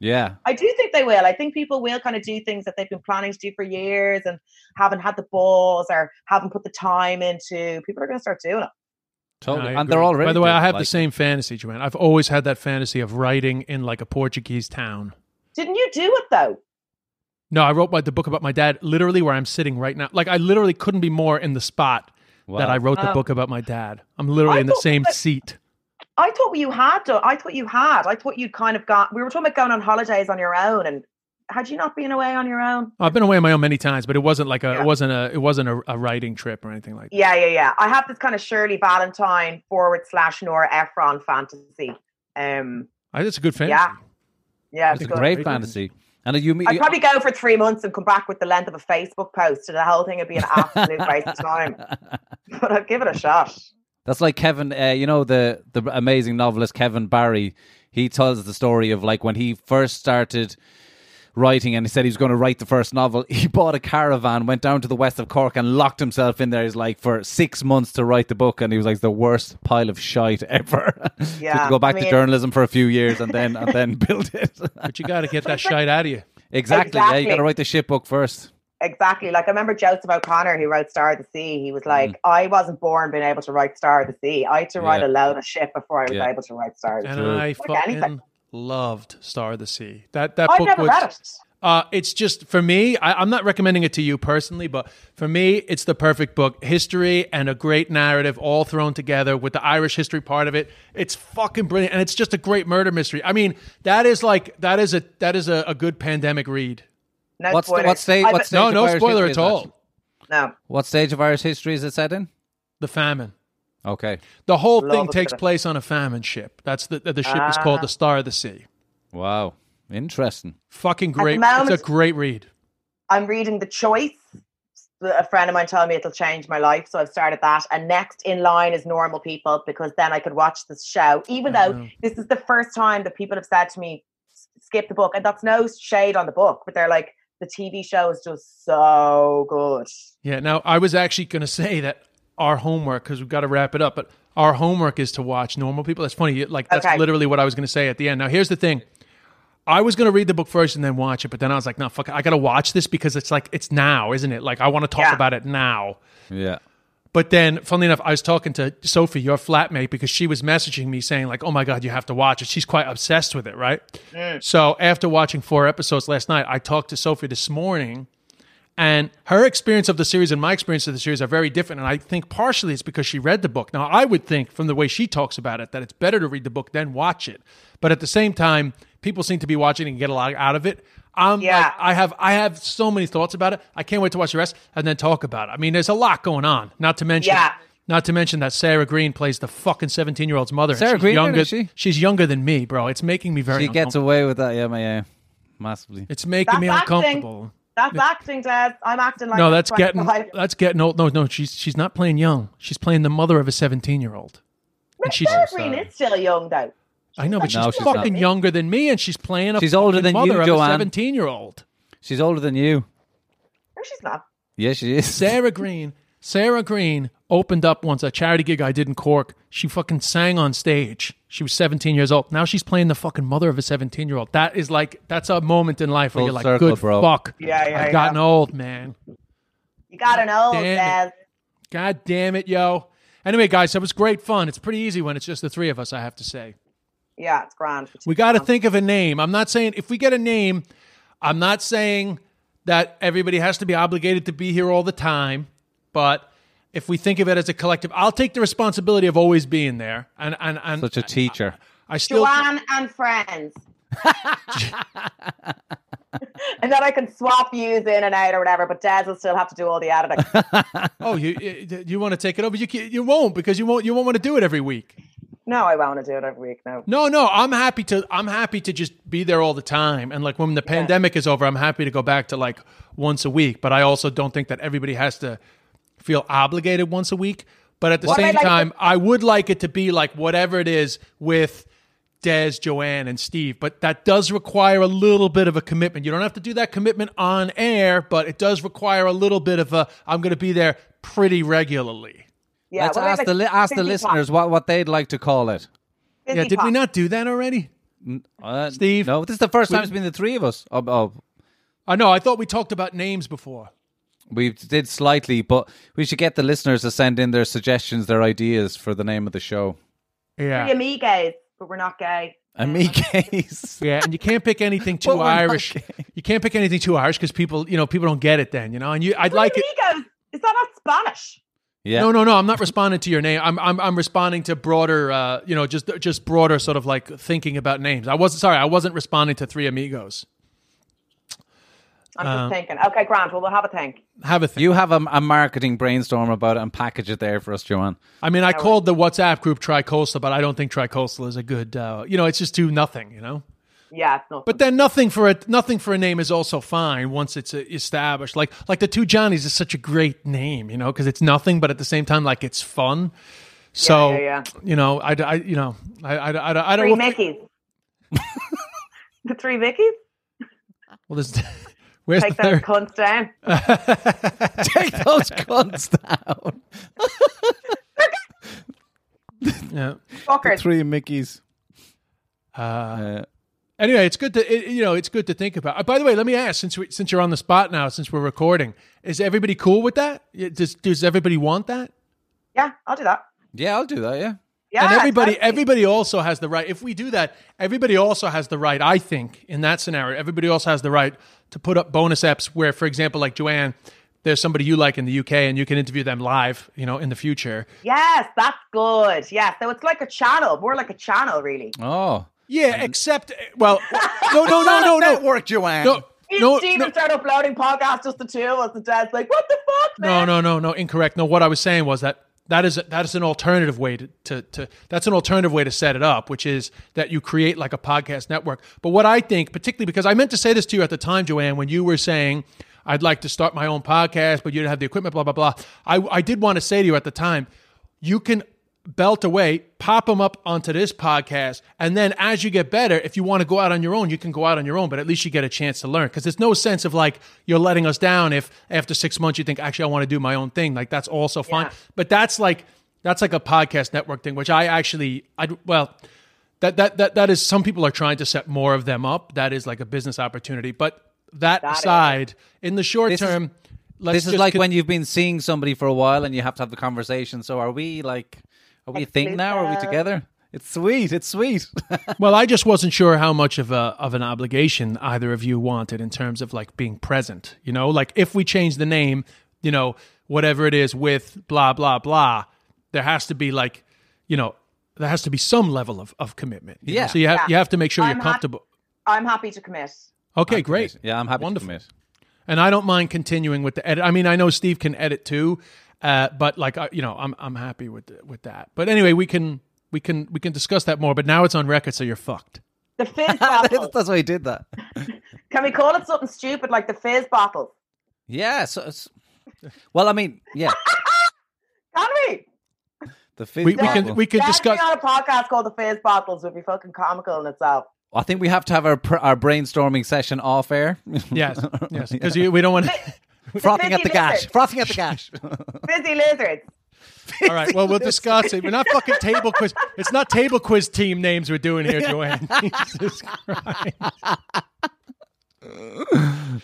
Yeah. I do think they will. I think people will kind of do things that they've been planning to do for years and haven't had the balls or haven't put the time into. People are going to start doing it. Totally. I and they're agree. already. By the way, I it, have the same fantasy, Joanne. I've always had that fantasy of writing in like a Portuguese town. Didn't you do it though? No, I wrote my, the book about my dad literally where I'm sitting right now. Like I literally couldn't be more in the spot that I wrote the Wow. book about my dad. I'm literally I in the same that- seat. I thought you had done. I thought you had. I thought you'd kind of got. We were talking about going on holidays on your own, and had you not been away on your own? I've been away on my own many times, but it wasn't like a Yeah. it wasn't a it wasn't a, a writing trip or anything like that. Yeah, yeah, yeah. I have this kind of Shirley Valentine forward slash Nora Ephron fantasy. Um, I, it's a good fantasy. Yeah. yeah, It's a good. great Great fantasy. And you meet. I'd probably go for three months and come back with the length of a Facebook post, and the whole thing would be an absolute waste of time. But I'd give it a shot. That's like Kevin, uh, you know the the amazing novelist Kevin Barry. He tells the story of like when he first started writing, and he said he was going to write the first novel. He bought a caravan, went down to the west of Cork, and locked himself in there. He's like for six months to write the book, and he was like the worst pile of shite ever. So Yeah, to go back I to journalism for a few years, and then and then build it. But you got to get that shite out of you. exactly. Yeah, you got to write the shit book first. Exactly. Like I remember Joseph O'Connor, who wrote Star of the Sea. He Mm. was like, I wasn't born being able to write Star of the Sea. I had to write Yeah. a load of shit before I was Yeah. able to write Star of the And Sea. I Like fucking anything. Loved Star of the Sea. That that I've book never was read it. Uh, it's just for me. I, I'm not recommending it to you personally, but for me, it's the perfect book. History and a great narrative all thrown together with the Irish history part of it. It's fucking brilliant, and it's just a great murder mystery. I mean, that is like that is a that is a, a good pandemic read. No What's the, spoilers. what stage? I've- What stage No, of no Irish spoiler at all. that? No. What stage of Irish history is it set in? The famine. Okay. The whole Love thing takes place on a famine ship. That's the the ship is called Ah. the Star of the Sea. Wow. Interesting. Fucking great. moment- it's a great read. I'm reading The Choice. A friend of mine told me it'll change my life, so I've started that. And next in line is Normal People because then I could watch the show. Even I though know. this is the first time that people have said to me, "Skip the book," and that's no shade on the book, but they're like, "The TV show is just so good." Yeah. Now, I was actually going to say that our homework, because we've got to wrap it up, but our homework is to watch Normal People. That's funny. Like, that's Okay. literally what I was going to say at the end. Now, here's the thing. I was going to read the book first and then watch it, but then I was like, no, fuck it. I got to watch this because it's like, it's now, isn't it? Like, I want to talk Yeah. about it now. Yeah. But then, funnily enough, I was talking to Sophie, your flatmate, because she was messaging me saying, like, oh my God, you have to watch it. She's quite obsessed with it, right? Mm. So after watching four episodes last night, I talked to Sophie this morning, and her experience of the series and my experience of the series are very different. And I think partially it's because she read the book. Now, I would think from the way she talks about it that it's better to read the book than watch it. But at the same time, people seem to be watching and get a lot out of it. I'm Yeah. like, I have I have so many thoughts about it. I can't wait to watch the rest and then talk about it. I mean, there's a lot going on. Not to mention Yeah. not to mention that Sarah Greene plays the fucking 17 year old's mother. Sarah she's Greene, younger. isn't she? She's younger than me, bro. It's making me very. She gets away with that, yeah, my, yeah. Massively. It's making That's me acting. Uncomfortable. That's acting, Des. I'm acting like no, that's getting that's getting old. No, no, she's she's not playing young. She's playing the mother of a 17 year old. And she's Sarah Greene is still young though. I know, but she's No, she's fucking not. younger than me, and she's playing a She's older fucking than you, of Joanne. a 17 year old. She's older than you. No, she's not. Yeah, she is. Sarah Greene. Sarah Greene opened up once a charity gig I did in Cork. She fucking sang on stage. She was 17 years old. Now she's playing the fucking mother of a 17 year old. That is like that's a moment in life where Full you're like, circle, good bro. fuck. Yeah, yeah, I've gotten old, man. You got an old Damn Des. God damn it, yo. Anyway, guys, that was great fun. It's pretty easy when it's just the three of us, I have to say. Yeah, it's grand. We got to think of a name. I'm not saying if we get a name, I'm not saying that everybody has to be obligated to be here all the time, but if we think of it as a collective, I'll take the responsibility of always being there. And and and Such a teacher. I still Joanne and friends. and then I can swap views in and out or whatever, but Des will still have to do all the editing. Oh, you you, you want to take it over? You you won't because you won't you won't want to do it every week. no, I want to do it every week now. No, no, I'm happy to I'm happy to just be there all the time. And like when the pandemic is over, I'm happy to go back to like once a week. But I also don't think that everybody has to feel obligated once a week. But at the What I same like to- time, I would like it to be like whatever it is with Des, Joanne, and Steve. But that does require a little bit of a commitment. You don't have to do that commitment on air, but it does require a little bit of a I'm going to be there pretty regularly. Yeah, Let's ask like, the li- ask the listeners what, what they'd like to call it. Fizzy Yeah, did we not do that already? Uh, Steve? No, this is the first We- time it's been the three of us. Oh, oh, I know. I thought we talked about names before. We did slightly, but we should get the listeners to send in their suggestions, their ideas for the name of the show. Yeah. Three amigos, but we're not gay. Amigos. Yeah, and you can't pick anything too But we're not Irish. You can't pick anything too Irish because people, you know, people don't get it then, you know. And you, I'd like it. amigos. Is that not Spanish? Yeah. No, no, no. I'm not responding to your name. I'm, I'm, I'm responding to broader, uh, you know, just, just broader sort of like thinking about names. I wasn't sorry. I wasn't responding to Three Amigos. I'm Um, just thinking. Okay, Grant. Well, we'll have a think. Have a thing. You have a, a marketing brainstorm about it and package it there for us, Joanne. I mean, I called the WhatsApp group Tricoastal, but I don't think Tricoastal is a good. Uh, you know, it's just too nothing. You know. Yeah, it's not. But then nothing for a nothing for a name is also fine once it's uh, established. Like like the two Johnnies is such a great name, you know, because it's nothing, but at the same time, like it's fun. So yeah, yeah. you know, I, I you know, I I, I, I don't three know. Mickeys. the three Mickeys. well, there's where's Take the those third? cunts down. Take those guns down. yeah. Fuckers. Three Mickeys. Uh, Uh, anyway, it's good to it, you know it's good to think about. Uh, by the way, let me ask since we, since you're on the spot now, since we're recording, is everybody cool with that? Does does everybody want that? Yeah, I'll do that. yeah, I'll do that. Yeah. Yeah, and everybody totally. everybody also has the right if we do that everybody also has the right i think in that scenario everybody also has the right to put up bonus apps where for example like joanne there's somebody you like in the uk and you can interview them live you know in the future Yes, that's good. Yeah, so it's like a channel, more like a channel, really. Oh. yeah except well no no no no no Network, Joanne. no Me no, Steven no, start uploading podcasts, just the two of us, and Dad's like, "What the fuck, no no no no incorrect no what i was saying was that that is that is an alternative way to, to to that's an alternative way to set it up which is that you create like a podcast network. But what i think particularly because i meant to say this to you at the time joanne when you were saying i'd like to start my own podcast but you didn't have the equipment blah blah blah i, I did want to say to you at the time you can belt away pop them up onto this podcast and then as you get better if you want to go out on your own you can go out on your own but at least you get a chance to learn because there's no sense of like you're letting us down if after six months you think actually i want to do my own thing like that's also fine Yeah. but that's like that's like a podcast network thing which i actually i well that that that that is some people are trying to set more of them up that is like a business opportunity but that, That is. aside in the short This is- term let's This is like con- when you've been seeing somebody for a while and you have to have the conversation. So are we like, are we a thing now? Are we together? It's sweet. It's sweet. Well, I just wasn't sure how much of a of an obligation either of you wanted in terms of like being present. You know, like if we change the name, you know, whatever it is with blah blah blah, there has to be like, you know, there has to be some level of, of commitment. you know? Yeah. So you have Yeah. you have to make sure I'm you're hap- comfortable. I'm happy to commit. Okay, great. yeah, I'm happy Wonderful. to commit. And I don't mind continuing with the edit. I mean, I know Steve can edit too, uh, but like I- you know, I'm I'm happy with the, with that. But anyway, we can we can we can discuss that more. But now it's on record, so you're fucked. The fizz that's, bottles. that's why he did that. Can we call it something stupid like the fizz bottles? Yeah. So, it's- well, I mean, yeah, Can we? the fizz We, we can we can Dancing discuss. on a podcast called the fizz bottles would be fucking comical in itself. I think we have to have our our brainstorming session off air. Yes, yes, because we don't want. to... frothing at fizzy the gash. Frothing at the gash. Fizzy lizards. All right. Well, we'll discuss it. We're not fucking table quiz. It's not table quiz team names we're doing here, Joanne. Jesus Christ.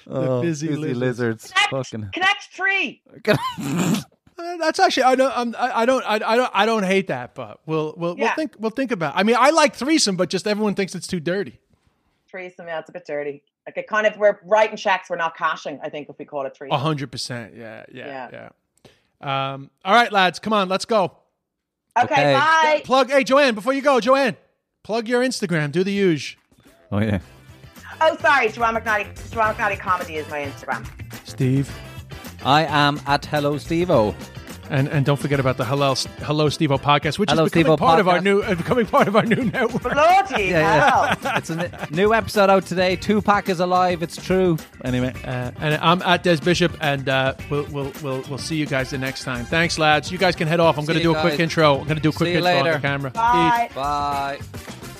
Oh, busy busy lizards. lizards. Connect, Fucking. connect tree. Uh, that's actually I don't I'm, I I don't I, I don't I don't hate that, but we'll we'll we'll think we'll think about. I mean, I like threesome, but just everyone thinks it's too dirty. Threesome, yeah, it's a bit dirty. Like it kind of we're writing checks, we're not cashing. I think if we call it A threesome. hundred percent. Yeah, yeah, Yeah. yeah. Um. All right, lads, come on, let's go. Okay, Okay. bye. Plug. Hey, Joanne, before you go, Joanne, plug your Instagram. Do the huge. Oh yeah. Oh, sorry, Joanne McNally. Joanne McNally comedy is my Instagram. Steve. I am at Hello Stevo. And and don't forget about the Hello Hello Steve podcast, which Hello is becoming Steve-O part of our new uh, becoming part of our new network. Bloody Yeah, hell! It's a n- new episode out today. Tupac is alive. It's true. Anyway. Uh, and I'm at Des Bishop, and uh, we'll, we'll we'll we'll see you guys the next time. Thanks, lads. You guys can head off. I'm going to you do a quick intro. I'm going to do a quick See you intro on later. the camera. Bye. Peace. Bye.